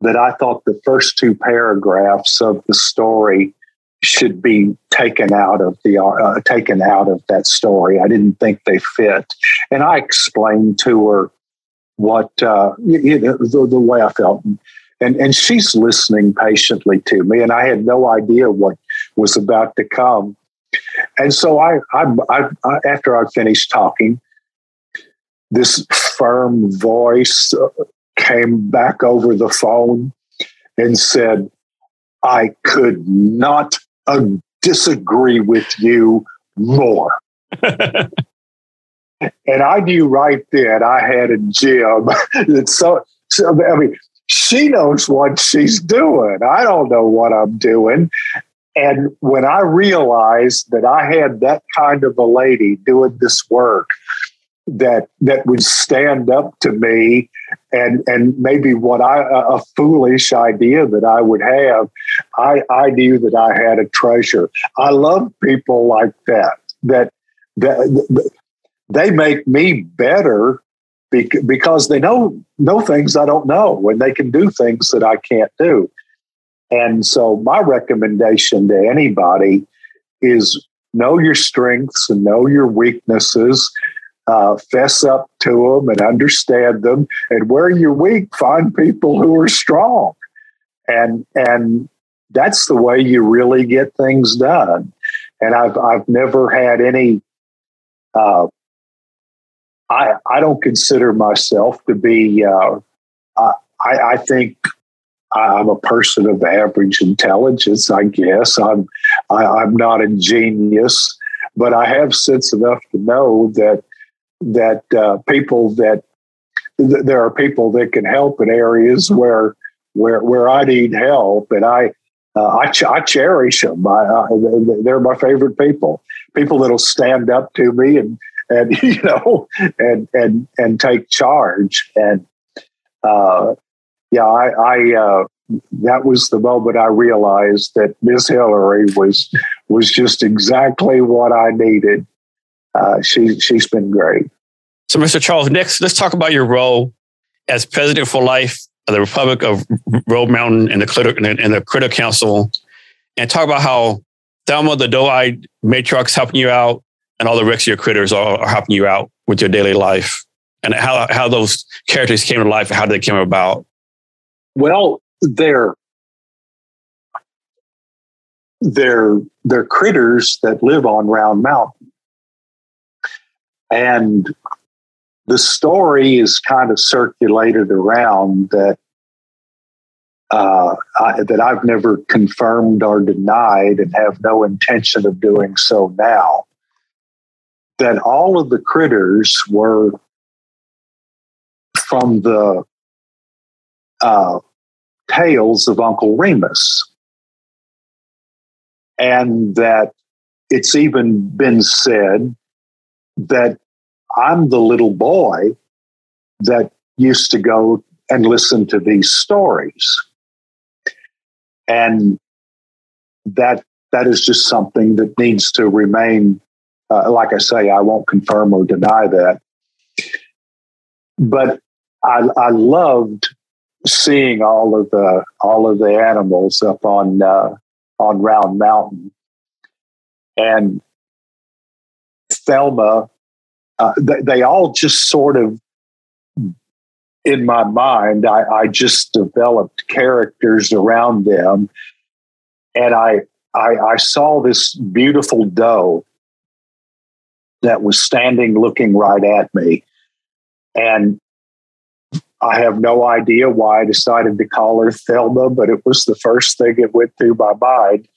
that I thought the first two paragraphs of the story should be taken out of the uh, taken out of that story. I didn't think they fit, and I explained to her what uh, you know, the, the way I felt, and and she's listening patiently to me, and I had no idea what was about to come, and so I, I, I, after I finished talking, this firm voice came back over the phone and said, I could not uh, disagree with you more. and I knew right then I had a gem. so, so, I mean, she knows what she's doing. I don't know what I'm doing. And when I realized that I had that kind of a lady doing this work, that that would stand up to me and and maybe what I a foolish idea that I would have. I I knew that I had a treasure. I love people like that that that they make me better because they know know things I don't know and they can do things that I can't do. And so my recommendation to anybody is know your strengths and know your weaknesses uh, fess up to them and understand them. And where you're weak, find people who are strong. And and that's the way you really get things done. And I've I've never had any. Uh, I I don't consider myself to be. Uh, I I think I'm a person of average intelligence. I guess I'm I, am i am not a genius, but I have sense enough to know that that uh, people that th- there are people that can help in areas where where where I need help, and I uh, I, ch- I cherish them. I, they're my favorite people. People that'll stand up to me and and you know and and and take charge. And uh, yeah, I, I uh, that was the moment I realized that Miss Hillary was was just exactly what I needed uh, she she's been great. So, Mr. Charles, next, let's talk about your role as president for life of the Republic of Round Mountain and the Critter, and the Critter Council, and talk about how Thelma the doe-eyed matriarchs helping you out, and all the rest of your critters are, are helping you out with your daily life, and how how those characters came to life and how they came about. Well, they're they're they're critters that live on Round Mountain and the story is kind of circulated around that uh, I, that I've never confirmed or denied, and have no intention of doing so now. That all of the critters were from the uh, tales of Uncle Remus, and that it's even been said that I'm the little boy that used to go and listen to these stories. And that that is just something that needs to remain. Uh, like I say, I won't confirm or deny that. But I, I loved seeing all of the all of the animals up on uh, on Round Mountain, and Thelma uh, they, they, all just sort of, in my mind, I, I just developed characters around them. And I, I, I saw this beautiful doe that was standing looking right at me. And I have no idea why I decided to call her Thelma, but it was the first thing that went through my mind.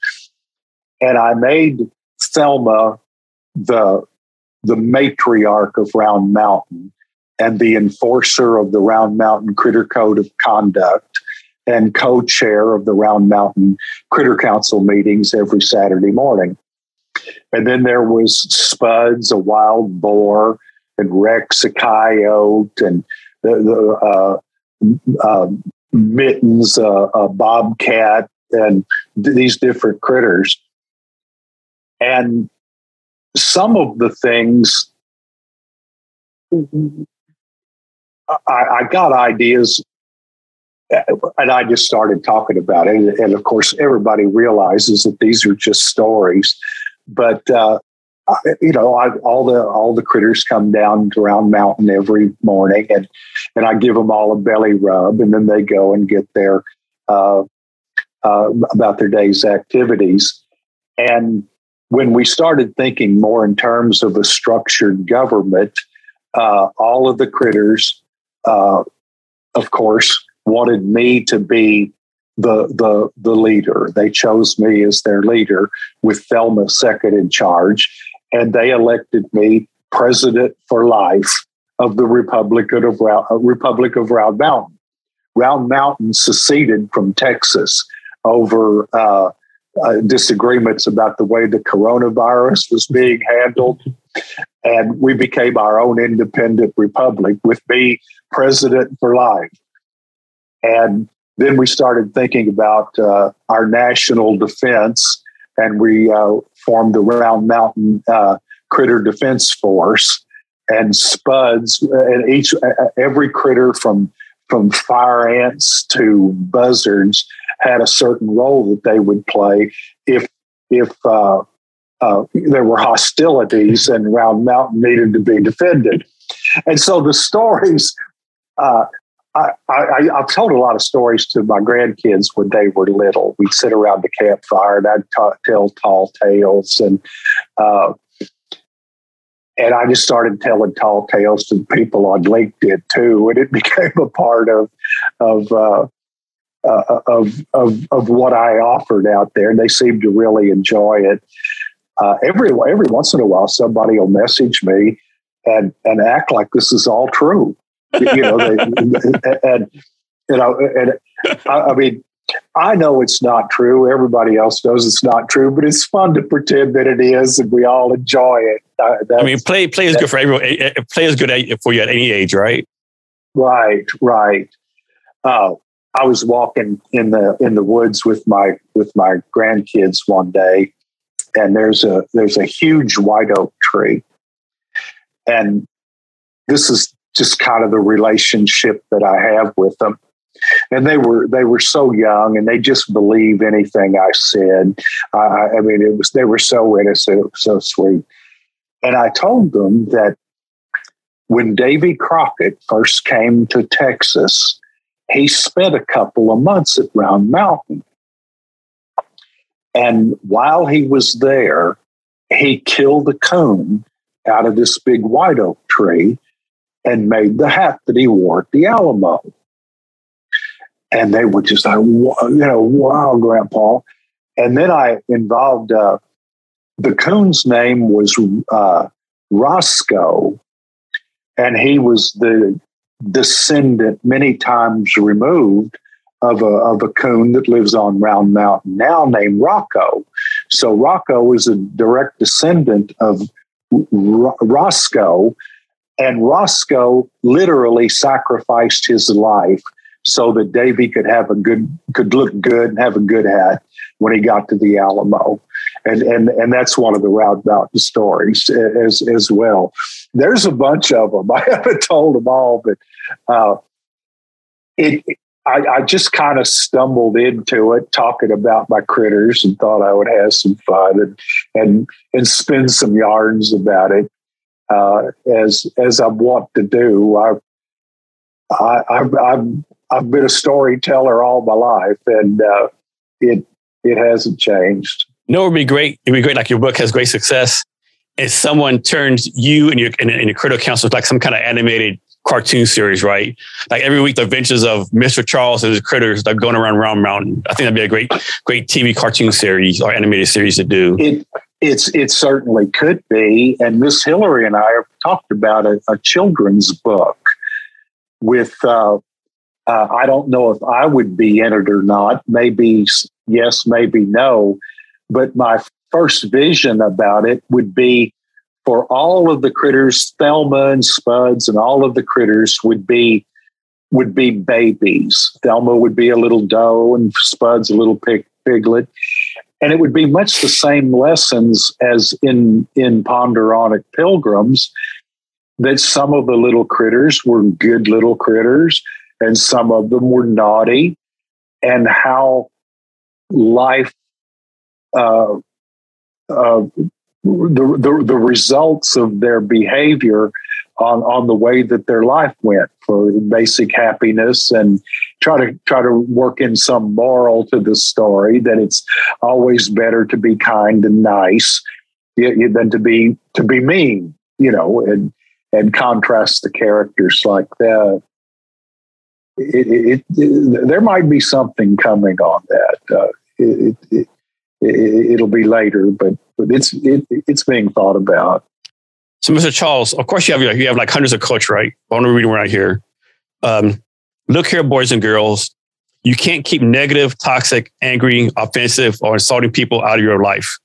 And I made Thelma, the the matriarch of Round Mountain and the enforcer of the Round Mountain Critter Code of Conduct and co-chair of the Round Mountain Critter Council meetings every Saturday morning. And then there was Spuds, a wild boar, and Rex, a coyote, and the, the uh, uh, Mittens, uh, a bobcat, and th- these different critters. And some of the things I, I got ideas and I just started talking about it. And of course, everybody realizes that these are just stories. But uh, you know, I, all the all the critters come down to Round Mountain every morning, and and I give them all a belly rub, and then they go and get their uh, uh, about their day's activities. And when we started thinking more in terms of a structured government, uh, all of the critters, uh, of course, wanted me to be the the the leader. They chose me as their leader, with Thelma second in charge, and they elected me president for life of the Republic of Round, Republic of Round Mountain. Round Mountain seceded from Texas over uh, uh, disagreements about the way the coronavirus was being handled, and we became our own independent republic with me president for life. And then we started thinking about uh, our national defense, and we uh, formed the Round Mountain uh, Critter Defense Force. And spuds, and each every critter from from fire ants to buzzards had a certain role that they would play if if uh, uh, there were hostilities and Round Mountain needed to be defended. And so the stories uh, I, have told a lot of stories to my grandkids when they were little. We'd sit around the campfire and I'd tell tall tales, and uh, and I just started telling tall tales to people on LinkedIn too, and it became a part of of uh, of, of of what I offered out there, and they seemed to really enjoy it. Uh, every every once in a while, somebody will message me and and act like this is all true you know, they, and you know, and I, I mean, I know it's not true. Everybody else knows it's not true, but it's fun to pretend that it is, and we all enjoy it. Uh, I mean, play play is good for everyone. Eh, eh, play is good for you at any age, right? Right, right. Uh, I was walking in the in the woods with my with my grandkids one day, and there's a there's a huge white oak tree, and this is just kind of the relationship that I have with them. And they were they were so young, and they just believe anything I said. I, mean, it was they were so innocent, so sweet. And I told them that when Davy Crockett first came to Texas, he spent a couple of months at Round Mountain. And while he was there, he killed a coon out of this big white oak tree and made the hat that he wore at the Alamo. And they were just like, you know, wow, Grandpa. And then I involved, uh, the coon's name was uh, Roscoe, and he was the descendant many times removed of a, of a coon that lives on Round Mountain now named Rocco. So Rocco is a direct descendant of R- Roscoe, and Roscoe literally sacrificed his life so that Davy could have a good, could look good and have a good hat when he got to the Alamo. And, and, and that's one of the Round Mountain stories as, as well. There's a bunch of them. I haven't told them all, but uh, it, I, I, just kind of stumbled into it talking about my critters and thought I would have some fun and, and, and spin some yarns about it uh, as as I want to do. I, I, I've, I've I've been a storyteller all my life, and uh, it it hasn't changed. No, it'd be great. It'd be great. Like your book has great success. If someone turns you and your and, and your Critter Council like some kind of animated cartoon series, right? Like every week, the adventures of Mr. Charles and his critters like going around Round Mountain. I think that'd be a great, great TV cartoon series or animated series to do. It It's it certainly could be, and Miss Hillary and I have talked about a, a children's book with. Uh, uh, I don't know if I would be in it or not. Maybe yes, maybe no. But my first vision about it would be for all of the critters, Thelma and Spuds, and all of the critters would be would be babies. Thelma would be a little doe, and Spuds a little pig, piglet, and it would be much the same lessons as in in Ponder on It Pilgrims. That some of the little critters were good little critters, and some of them were naughty, and how life uh, uh, the, the the results of their behavior on on the way that their life went for basic happiness and try to try to work in some moral to the story that it's always better to be kind and nice than to be to be mean you know and and contrast the characters like that. It, it, it, there might be something coming on that uh, it, will be later but but it's it's being thought about so, Mr. Charles, of course, you have you have like hundreds of quotes, right? I want to read right here. Um, look here, boys and girls. You can't keep negative, toxic, angry, offensive, or insulting people out of your life,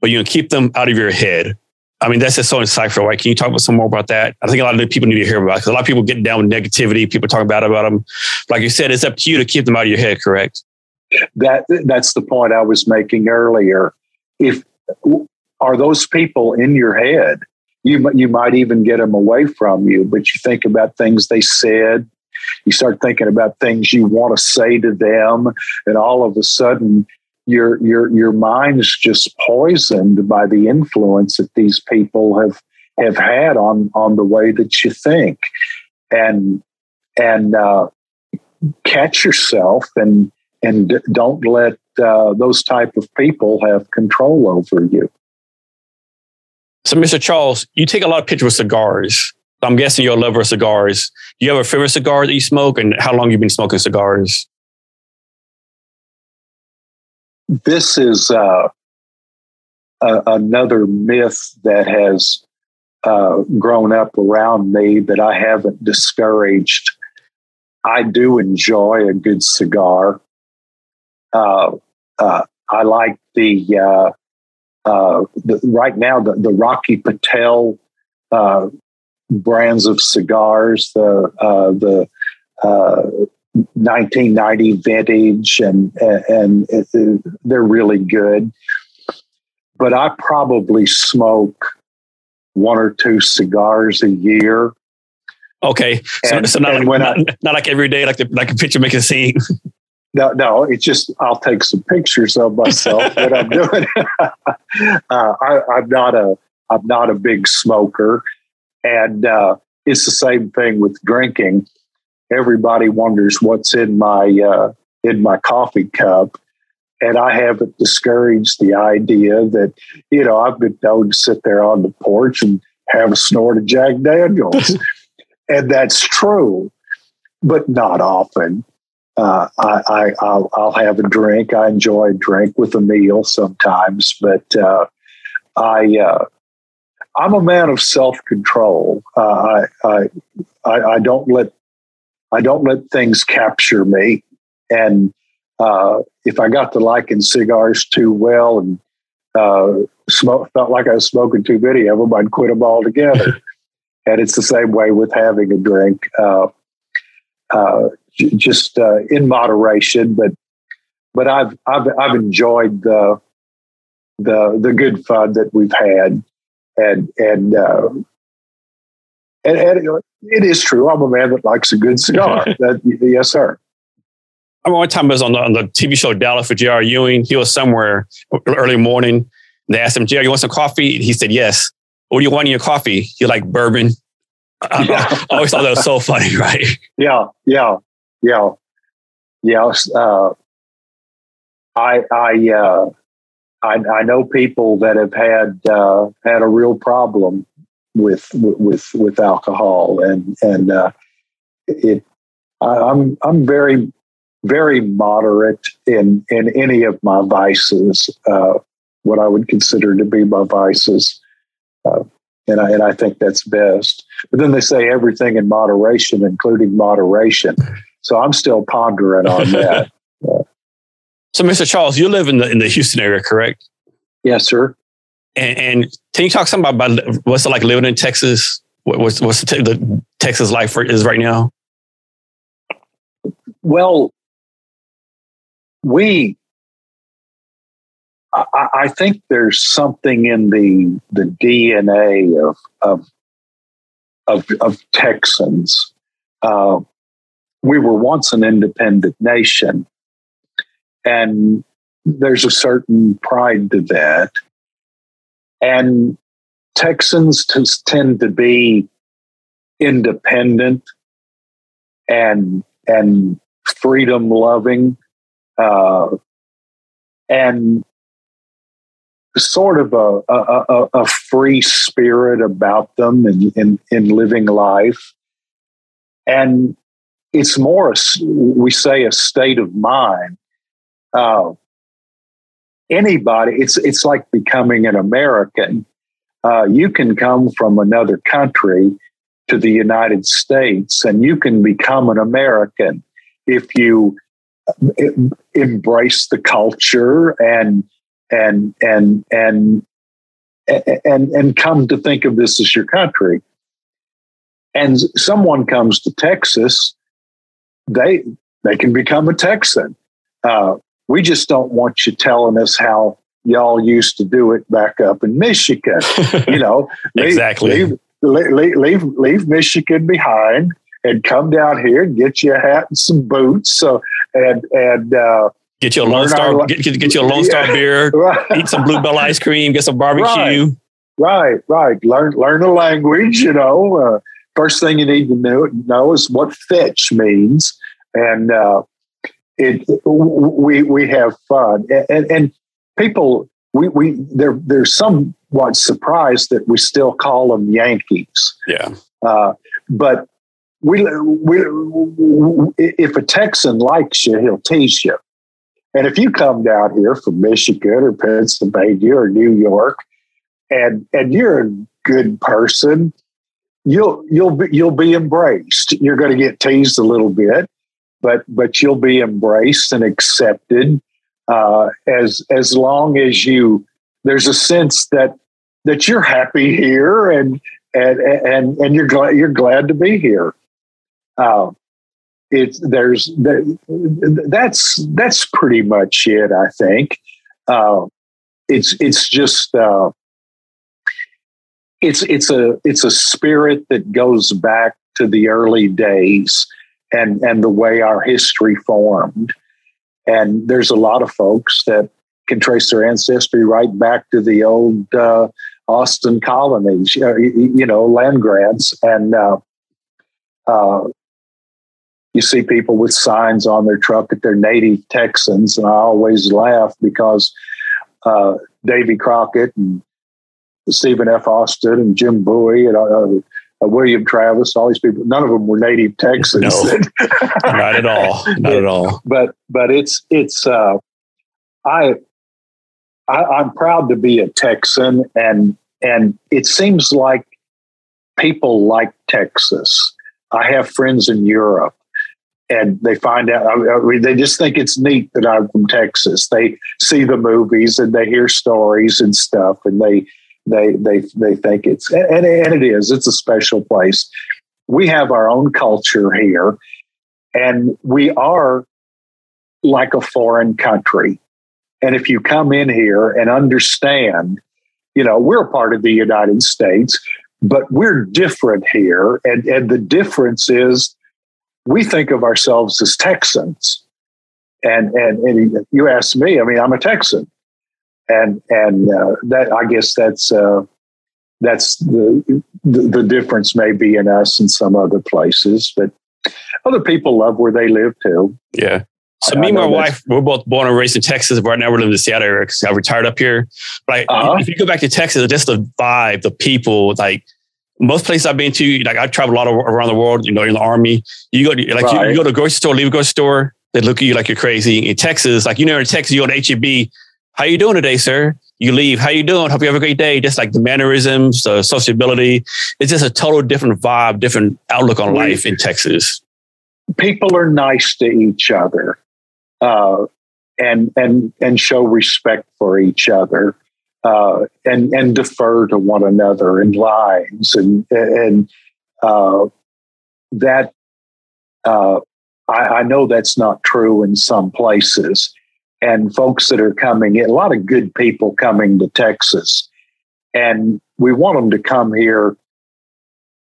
but you can keep them out of your head. I mean, that's just so insightful, right? Can you talk about some more about that? I think a lot of people need to hear about because a lot of people get down with negativity. People talk bad about them. Like you said, it's up to you to keep them out of your head, correct? That that's the point I was making earlier. If are those people in your head? you you might even get them away from you but you think about things they said you start thinking about things you want to say to them and all of a sudden your your your mind's just poisoned by the influence that these people have have had on on the way that you think and and uh, catch yourself and and don't let uh, those type of people have control over you so, Mr. Charles, you take a lot of pictures with cigars. I'm guessing you're a lover of cigars. Do you have a favorite cigar that you smoke, and how long you've you been smoking cigars? This is uh, a, another myth that has uh, grown up around me that I haven't discouraged. I do enjoy a good cigar. Uh, uh I like the uh, uh, the, right now the, the Rocky Patel uh, brands of cigars, the uh, the 1990 uh, vintage, and and they're really good. But I probably smoke one or two cigars a year. Okay, so, and, so not, like, not, I, not, like every day, like the, like a picture making scene. No, no, it's just I'll take some pictures of myself when I'm doing it. uh, I, am not a I'm not a big smoker, and uh, it's the same thing with drinking. Everybody wonders what's in my uh, in my coffee cup, and I haven't discouraged the idea that you know I've been known to sit there on the porch and have a snort of Jack Daniels, and that's true, but not often uh, I, I will I'll have a drink. I enjoy a drink with a meal sometimes, but uh, I uh, I'm a man of self control. Uh, I, I I don't let I don't let things capture me, and uh, if I got to liking cigars too well and uh, smoke, felt like I was smoking too many of them, I'd quit them altogether. and it's the same way with having a drink. Uh, just uh, in moderation. But but I've I've I've enjoyed the the the good fun that we've had, and and uh, and, and it is true. I'm a man that likes a good cigar. that, yes, sir. I remember one time I was on the, on the TV show Dallas for J.R. Ewing. He was somewhere early morning. They asked him, J.R., you want some coffee? He said, yes. What do you want in your coffee? You like bourbon? Yeah. I always thought that was so funny, right? Yeah, yeah yeah, yeah. Uh, I I, uh, I I know people that have had uh, had a real problem with with with alcohol, and and uh, it. I'm I'm very very moderate in in any of my vices. Uh, what I would consider to be my vices. Uh, and I, and I think that's best. But then they say everything in moderation, including moderation. So I'm still pondering on that. Uh, so, Mr. Charles, you live in the in the Houston area, correct? Yes, sir. And, and can you talk some about, about what's it like living in Texas? What's what's the, the Texas life for, is right now? Well, we I, I, think there's something in the the DNA of of of, of Texans. Uh, we were once an independent nation, and there's a certain pride to that. And Texans tend to be independent and and freedom loving, uh, and sort of a, a, a, free spirit about them in, in, in living life. And it's more, a, we say, a state of mind. Uh, anybody, it's, it's like becoming an American. Uh, you can come from another country to the United States and you can become an American if you uh, embrace the culture and and and and and and come to think of this as your country and someone comes to texas they they can become a texan uh, we just don't want you telling us how y'all used to do it back up in michigan you know exactly leave, leave, leave, leave michigan behind and come down here and get you a hat and some boots so and and uh, Get your Lone Star, get, get, get, your Lone Star yeah. beer, right. eat some Blue Bell ice cream, get some barbecue. Right, right. right. Learn learn the language. You know, uh, first thing you need to know, know is what fetch means, and uh, it we we have fun, and, and people we we they're they're somewhat surprised that we still call them Yankees. Yeah, uh, but we, we if a Texan likes you, he'll tease you. And if you come down here from Michigan or Pennsylvania or New York, and and you're a good person, you'll you'll be you'll be embraced. You're going to get teased a little bit, but but you'll be embraced and accepted uh, as as long as you there's a sense that that you're happy here and and and and you're glad you're glad to be here. Uh, it's there's that's that's pretty much it. I think uh, it's it's just uh, it's it's a it's a spirit that goes back to the early days and and the way our history formed. And there's a lot of folks that can trace their ancestry right back to the old uh, Austin colonies, you know, land grants, and uh, uh, you see people with signs on their truck that they're native Texans, and I always laugh because uh, Davy Crockett and Stephen F. Austin and Jim Bowie and uh, uh, William Travis, all these people, none of them were native Texans. No, not at all. Not at all. But but it's it's uh, I, I I'm proud to be a Texan, and and it seems like people like Texas. I have friends in Europe and they find out. I mean, they just think it's neat that I'm from Texas. They see the movies and they hear stories and stuff, and they they they they think it's and, and it is. It's a special place. We have our own culture here, and we are like a foreign country. And if you come in here and understand, you know, we're part of the United States, but we're different here, and and the difference is we think of ourselves as Texans. And, and, and you ask me, I mean, I'm a Texan. And, and uh, that, I guess that's, uh, that's the, the, the difference maybe in us and some other places, but other people love where they live too. Yeah. So I, me and my wife, we're both born and raised in Texas. Right now we're living in the Seattle area because I retired up here. But uh-huh. if you go back to Texas, just the vibe, the people, like most places I've been to, like I travel a lot of, around the world, you know, in the army, you go to, like right. you, you, go to a grocery store, leave a grocery store, they look at you like you're crazy. In Texas, like you know, in Texas, you go to HEB, how you doing today, sir? You leave. How you doing? Hope you have a great day. Just like the mannerisms, the sociability. It's just a total different vibe, different outlook on life in Texas. People are nice to each other, uh, and and and show respect for each other, uh, and and defer to one another in lines, and and uh, that uh, I, I know that's not true in some places and folks that are coming in, a lot of good people coming to Texas. And we want them to come here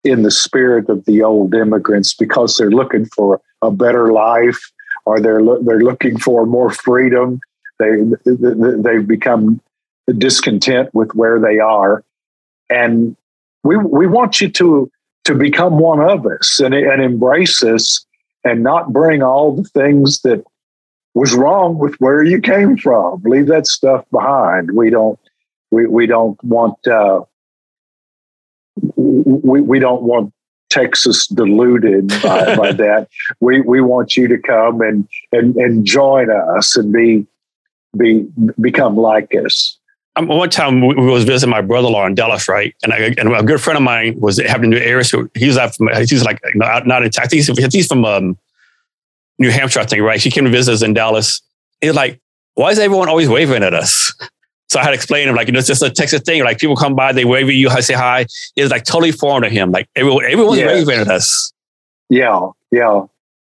in the spirit of the old immigrants because they're looking for a better life or they're they're looking for more freedom. They they've become discontent with where they are, and we we want you to to become one of us and, and embrace us and not bring all the things that was wrong with where you came from. Leave that stuff behind. We don't we, we don't want uh, we, we don't want Texas diluted by, by that. We we want you to come and, and and join us and be be become like us. Um, one time we was visiting my brother-in-law in Dallas, right? And, I, and a good friend of mine was having to do air. So he's from, he's like not, not in Texas. He's, he's from um, New Hampshire, I think, right? She came to visit us in Dallas. He was like, why is everyone always waving at us? So I had to explain to him, like, you know, it's just a Texas thing. Like people come by, they wave at you, I say hi. It's like totally foreign to him. Like everyone, everyone's yes. waving at us. Yeah, yeah.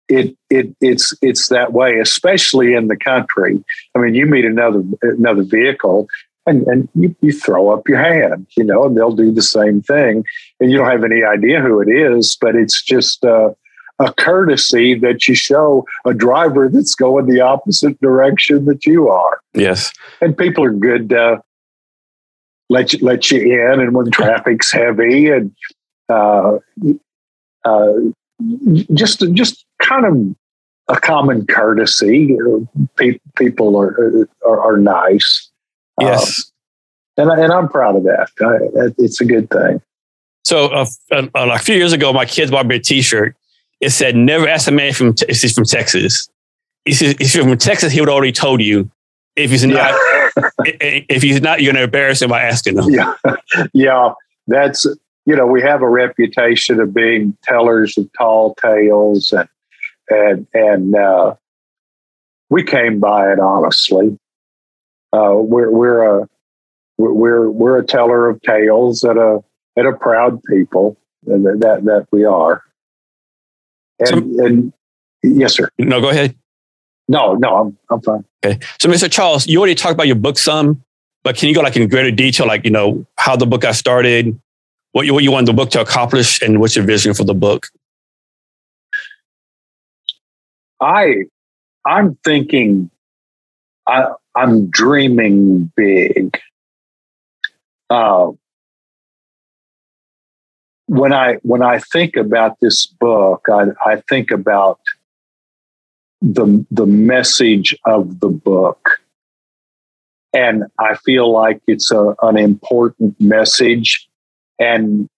It it it's it's that way, especially in the country. I mean, you meet another another vehicle and, and you, you throw up your hand, you know, and they'll do the same thing. And you don't have any idea who it is, but it's just uh, a courtesy that you show a driver that's going the opposite direction that you are. Yes. And people are good to let you, let you in and when traffic's heavy and uh, uh, just just kind of a common courtesy. people are, are, are nice. Yes. Um, and, and I'm proud of that. I, it's a good thing. So uh, a, a few years ago, my kids bought me a T-shirt it said, never ask a man from, if he's from Texas. He says, if you're from Texas, he would already told you. If he's not, if he's not, you're going to embarrass him by asking him. Yeah. Yeah. That's, you know, we have a reputation of being tellers of tall tales and, and, and, uh, we came by it honestly. Uh, we're, we're a, we're, we're a teller of tales at a, at a proud people that, that we are. And, so, and yes, sir. No, go ahead. No, no, I'm I'm fine. Okay. So, Mr. Charles, you already talked about your book some, but can you go like in greater detail, like you know how the book got started, what you what you want the book to accomplish, and what's your vision for the book? I I'm thinking I I'm dreaming big. Uh, when I when I think about this book, I, I think about the the message of the book, and I feel like it's a, an important message, and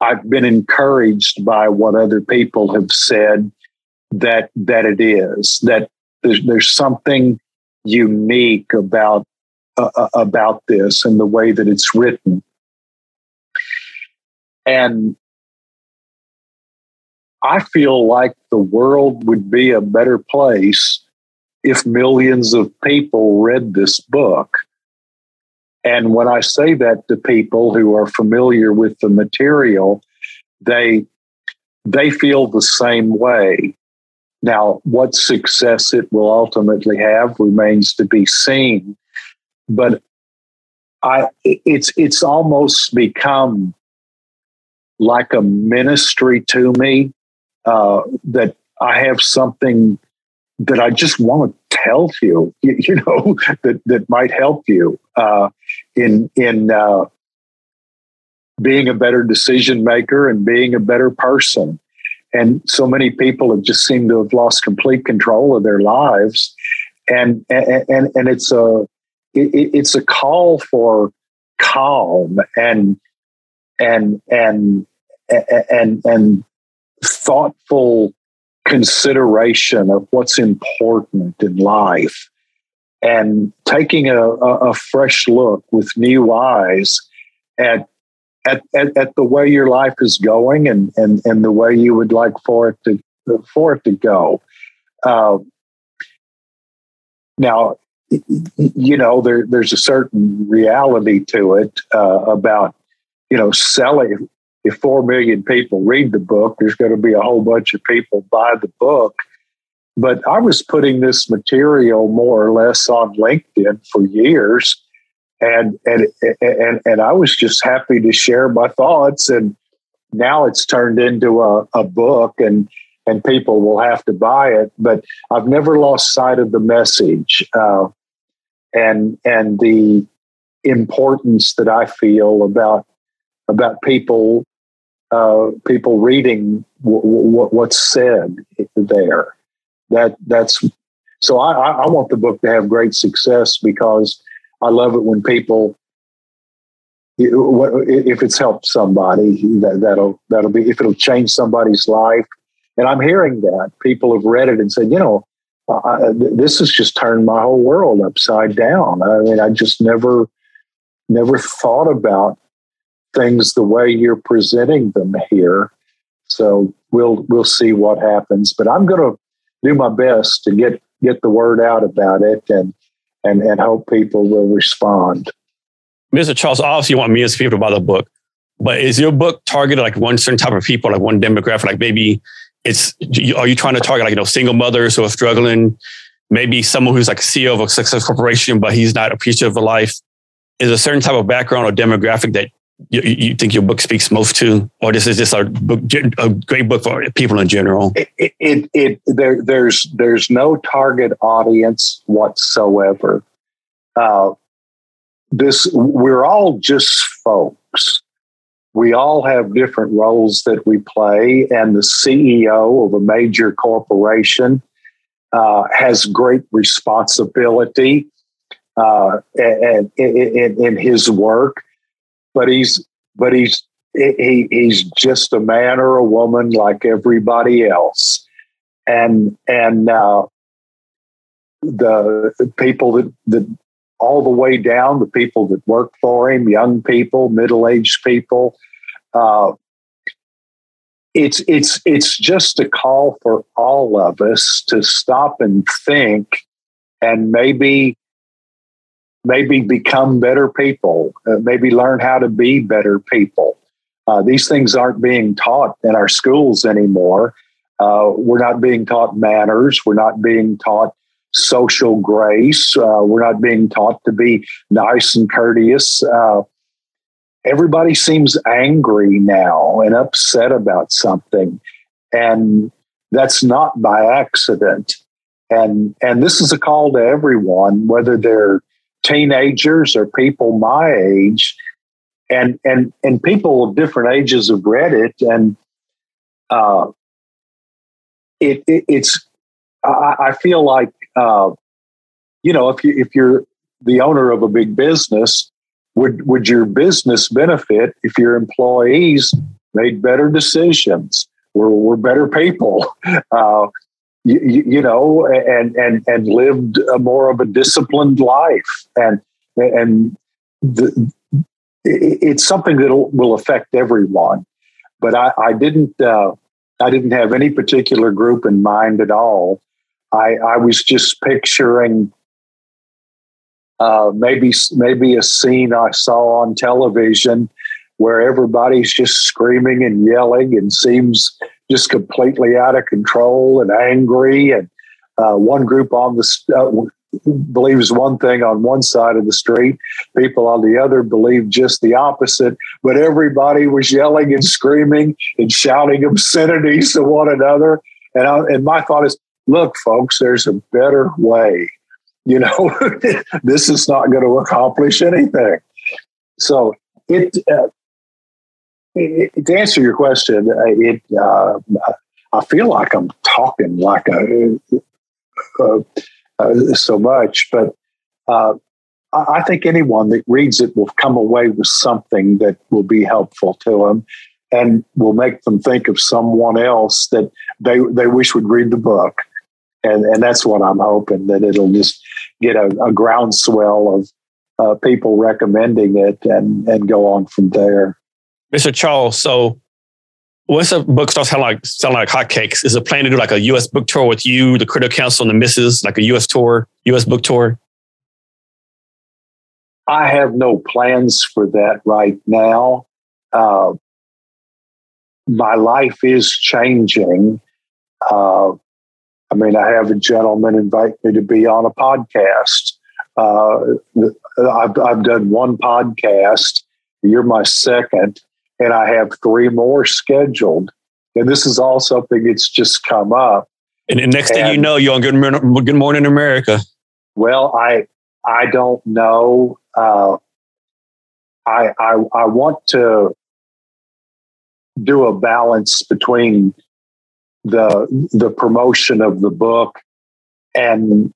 I've been encouraged by what other people have said that that it is that there's, there's something unique about uh, uh about this and the way that it's written and I feel like the world would be a better place if millions of people read this book. And when I say that to people who are familiar with the material, they they feel the same way. Now, what success it will ultimately have remains to be seen. But I it's it's almost become like a ministry to me uh, that I have something that I just want to tell you, you, you know, that, that might help you uh, in in uh, being a better decision maker and being a better person. And so many people have just seemed to have lost complete control of their lives, and and and it's a it, it's a call for calm and and and and and thoughtful consideration of what's important in life and taking a, a, a fresh look with new eyes at, at, at, at, the way your life is going and, and, and the way you would like for it to, for it to go. Uh, now, you know, there, there's a certain reality to it uh, about, you know, selling. If four million people read the book, there's going to be a whole bunch of people buy the book. But I was putting this material more or less on LinkedIn for years, and and and and I was just happy to share my thoughts. And now it's turned into a, a book, and and people will have to buy it. But I've never lost sight of the message uh, and and the importance that I feel about about people uh, people reading w- w- what's said there. That that's so. I, I want the book to have great success because I love it when people if it's helped somebody that, that'll that'll be if it'll change somebody's life and I'm hearing that people have read it and said, you know, this has just turned my whole world upside down. I mean, I just never, never thought about things the way you're presenting them here. So we'll we'll see what happens. But I'm going to do my best to get get the word out about it and and and hope people will respond. Mr. Charles, obviously you want me as people to buy the book, but is your book targeted like one certain type of people, like one demographic, like maybe it's are you trying to target like you know single mothers who are struggling maybe someone who's like CEO of a success corporation but he's not appreciative of life is a certain type of background or demographic that you, you think your book speaks most to or this is just a, book, a great book for people in general? It, it, it there, there's there's no target audience whatsoever. Uh, this we're all just folks. We all have different roles that we play, and the CEO of a major corporation uh, has great responsibility uh, in, in, in, his work, but he's but he's he, he's just a man or a woman like everybody else, and and uh, the, the people that that all the way down the people that work for him, young people, middle aged people, uh, it's it's it's just a call for all of us to stop and think and maybe maybe become better people uh, maybe learn how to be better people. Uh, these things aren't being taught in our schools anymore. Uh, we're not being taught manners. We're not being taught social grace. Uh, we're not being taught to be nice and courteous. Uh, everybody seems angry now and upset about something. And that's not by accident. And and this is a call to everyone, whether they're teenagers or people my age, and and and people of different ages have read it, and uh, it, it it's I, I, feel like uh, you know if you if you're the owner of a big business, would would your business benefit if your employees made better decisions were, were better people? Uh, you, you, know and and and lived a more of a disciplined life. And and the, it's something that will affect everyone. But i, I didn't uh, i didn't have any particular group in mind at all. I i was just picturing uh, maybe maybe a scene I saw on television where everybody's just screaming and yelling and seems just completely out of control and angry. And uh, one group on the uh, believes one thing on one side of the street, people on the other believe just the opposite. But everybody was yelling and screaming and shouting obscenities to one another. And I, and my thought is, look, folks, there's a better way you know, this is not going to accomplish anything. So it, uh, it, to answer your question, uh, it uh, I feel like I'm talking like a, uh, uh so much, but uh, I think anyone that reads it will come away with something that will be helpful to them and will make them think of someone else that they they wish would read the book and and that's what I'm hoping that it'll just get a, a groundswell of uh, people recommending it and and go on from there. Mr. Charles, so once a book starts selling like selling like hotcakes, is a plan to do like a U.S. book tour with you, the Critter Council, and the Misses, like a U.S. tour, U.S. book tour? I have no plans for that right now. Uh, my life is changing. Uh, I mean, I have a gentleman invite me to be on a podcast. Uh, I've, I've done one podcast. You're my second, and I have three more scheduled. And this is all something that's just come up. And the next and, thing you know, you're on Good, Good Morning America. Well, I I don't know. Uh, I, I I want to do a balance between the the promotion of the book and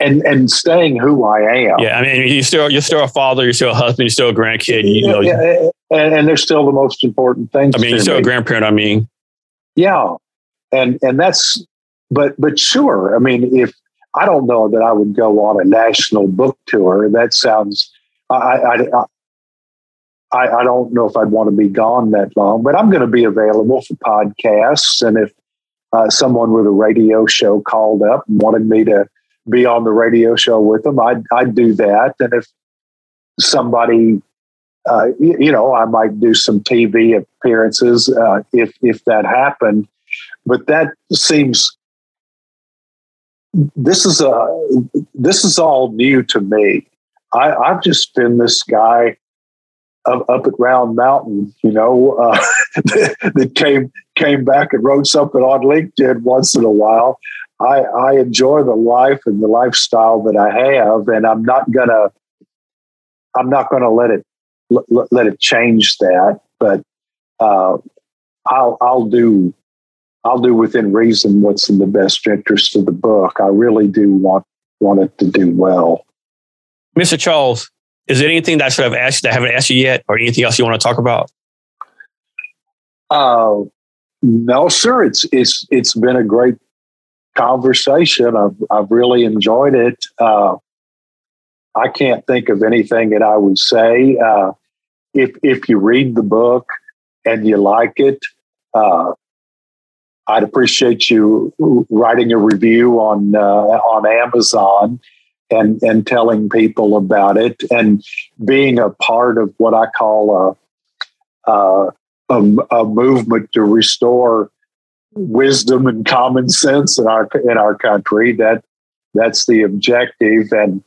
and and staying who I am. Yeah, I mean, you still you're still a father, you're still a husband, you're still a grandkid. You know, yeah, and, and they're still the most important things. I mean, you're still me. a grandparent. I mean, yeah, and and that's but but sure. I mean, if I don't know that I would go on a national book tour. That sounds I I, I, I don't know if I'd want to be gone that long, but I'm going to be available for podcasts. And if uh, someone with a radio show called up and wanted me to be on the radio show with them, I'd, I'd do that. And if somebody, uh, you, know, I might do some TV appearances uh, if if that happened. But that seems this is a this is all new to me. I, I've just been this guy up, up at Round Mountain, you know, uh, that came came back and wrote something on LinkedIn once in a while. I, I enjoy the life and the lifestyle that I have, and I'm not gonna I'm not gonna let it let, let it change that. But uh, I'll I'll do I'll do within reason what's in the best interest of the book. I really do want want it to do well. Mr. Charles, is there anything that I should have asked that I haven't asked you yet, or anything else you want to talk about? Uh, no, sir. It's it's it's been a great conversation. I've I've really enjoyed it. Uh, I can't think of anything that I would say. Uh, if if you read the book and you like it, uh, I'd appreciate you writing a review on uh, on Amazon and and telling people about it and being a part of what I call a a, a, a movement to restore wisdom and common sense in our in our country. That that's the objective, and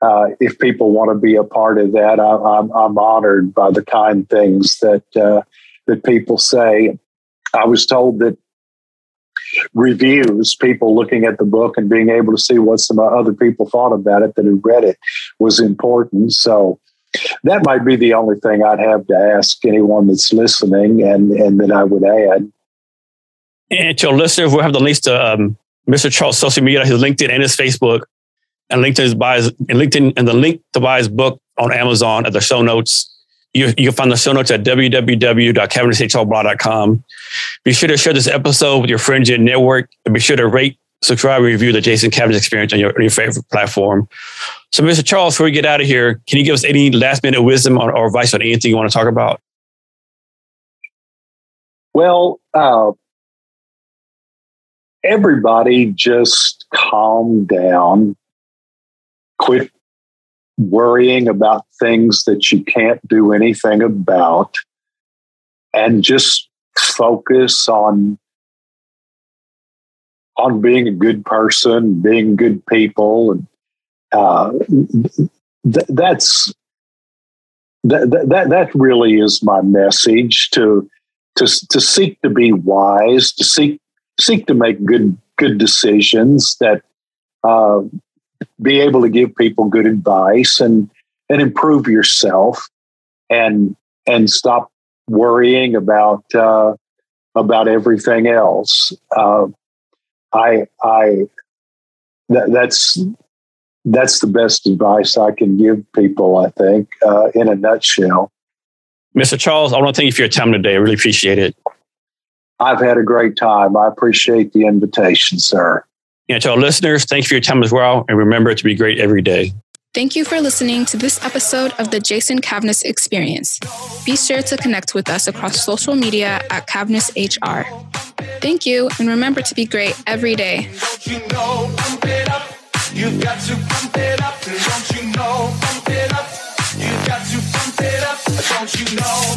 uh, if people want to be a part of that, I, am I'm, I'm honored by the kind things that uh, that people say. I was told that reviews, people looking at the book and being able to see what some other people thought about it that had read it was important. So that might be the only thing I'd have to ask anyone that's listening and, and that I would add. And to our listeners, we'll have the links to um, Mr. Charles' social media, his LinkedIn and his Facebook, and link to his buy his, and LinkedIn and the link to buy his book on Amazon at the show notes. You, you can find the show notes at www.cavnesshr.com. Be sure to share this episode with your friends and network. And be sure to rate, subscribe, and review the Jason Cavness Experience on your, your favorite platform. So, Mr. Charles, before we get out of here, can you give us any last minute wisdom or, or advice on anything you want to talk about? Well, uh, everybody just calm down, quit worrying about things that you can't do anything about and just focus on on being a good person, being good people, and uh, th- that's that, that that really is my message to to to seek to be wise, to seek seek to make good good decisions that uh, be able to give people good advice and and improve yourself and and stop worrying about uh, about everything else. Uh, I I that, that's that's the best advice I can give people. I think uh, in a nutshell. Mr. Charles, I want to thank you for your time today. I really appreciate it. I've had a great time. I appreciate the invitation, sir. And to our listeners, thank you for your time as well. And remember to be great every day. Thank you for listening to this episode of the Jason Cavness Experience. Be sure to connect with us across social media at Cavness HR. Thank you, and remember to be great every day. You've got to pump it up, don't you know, pump it up. You've got to pump it up, don't you know,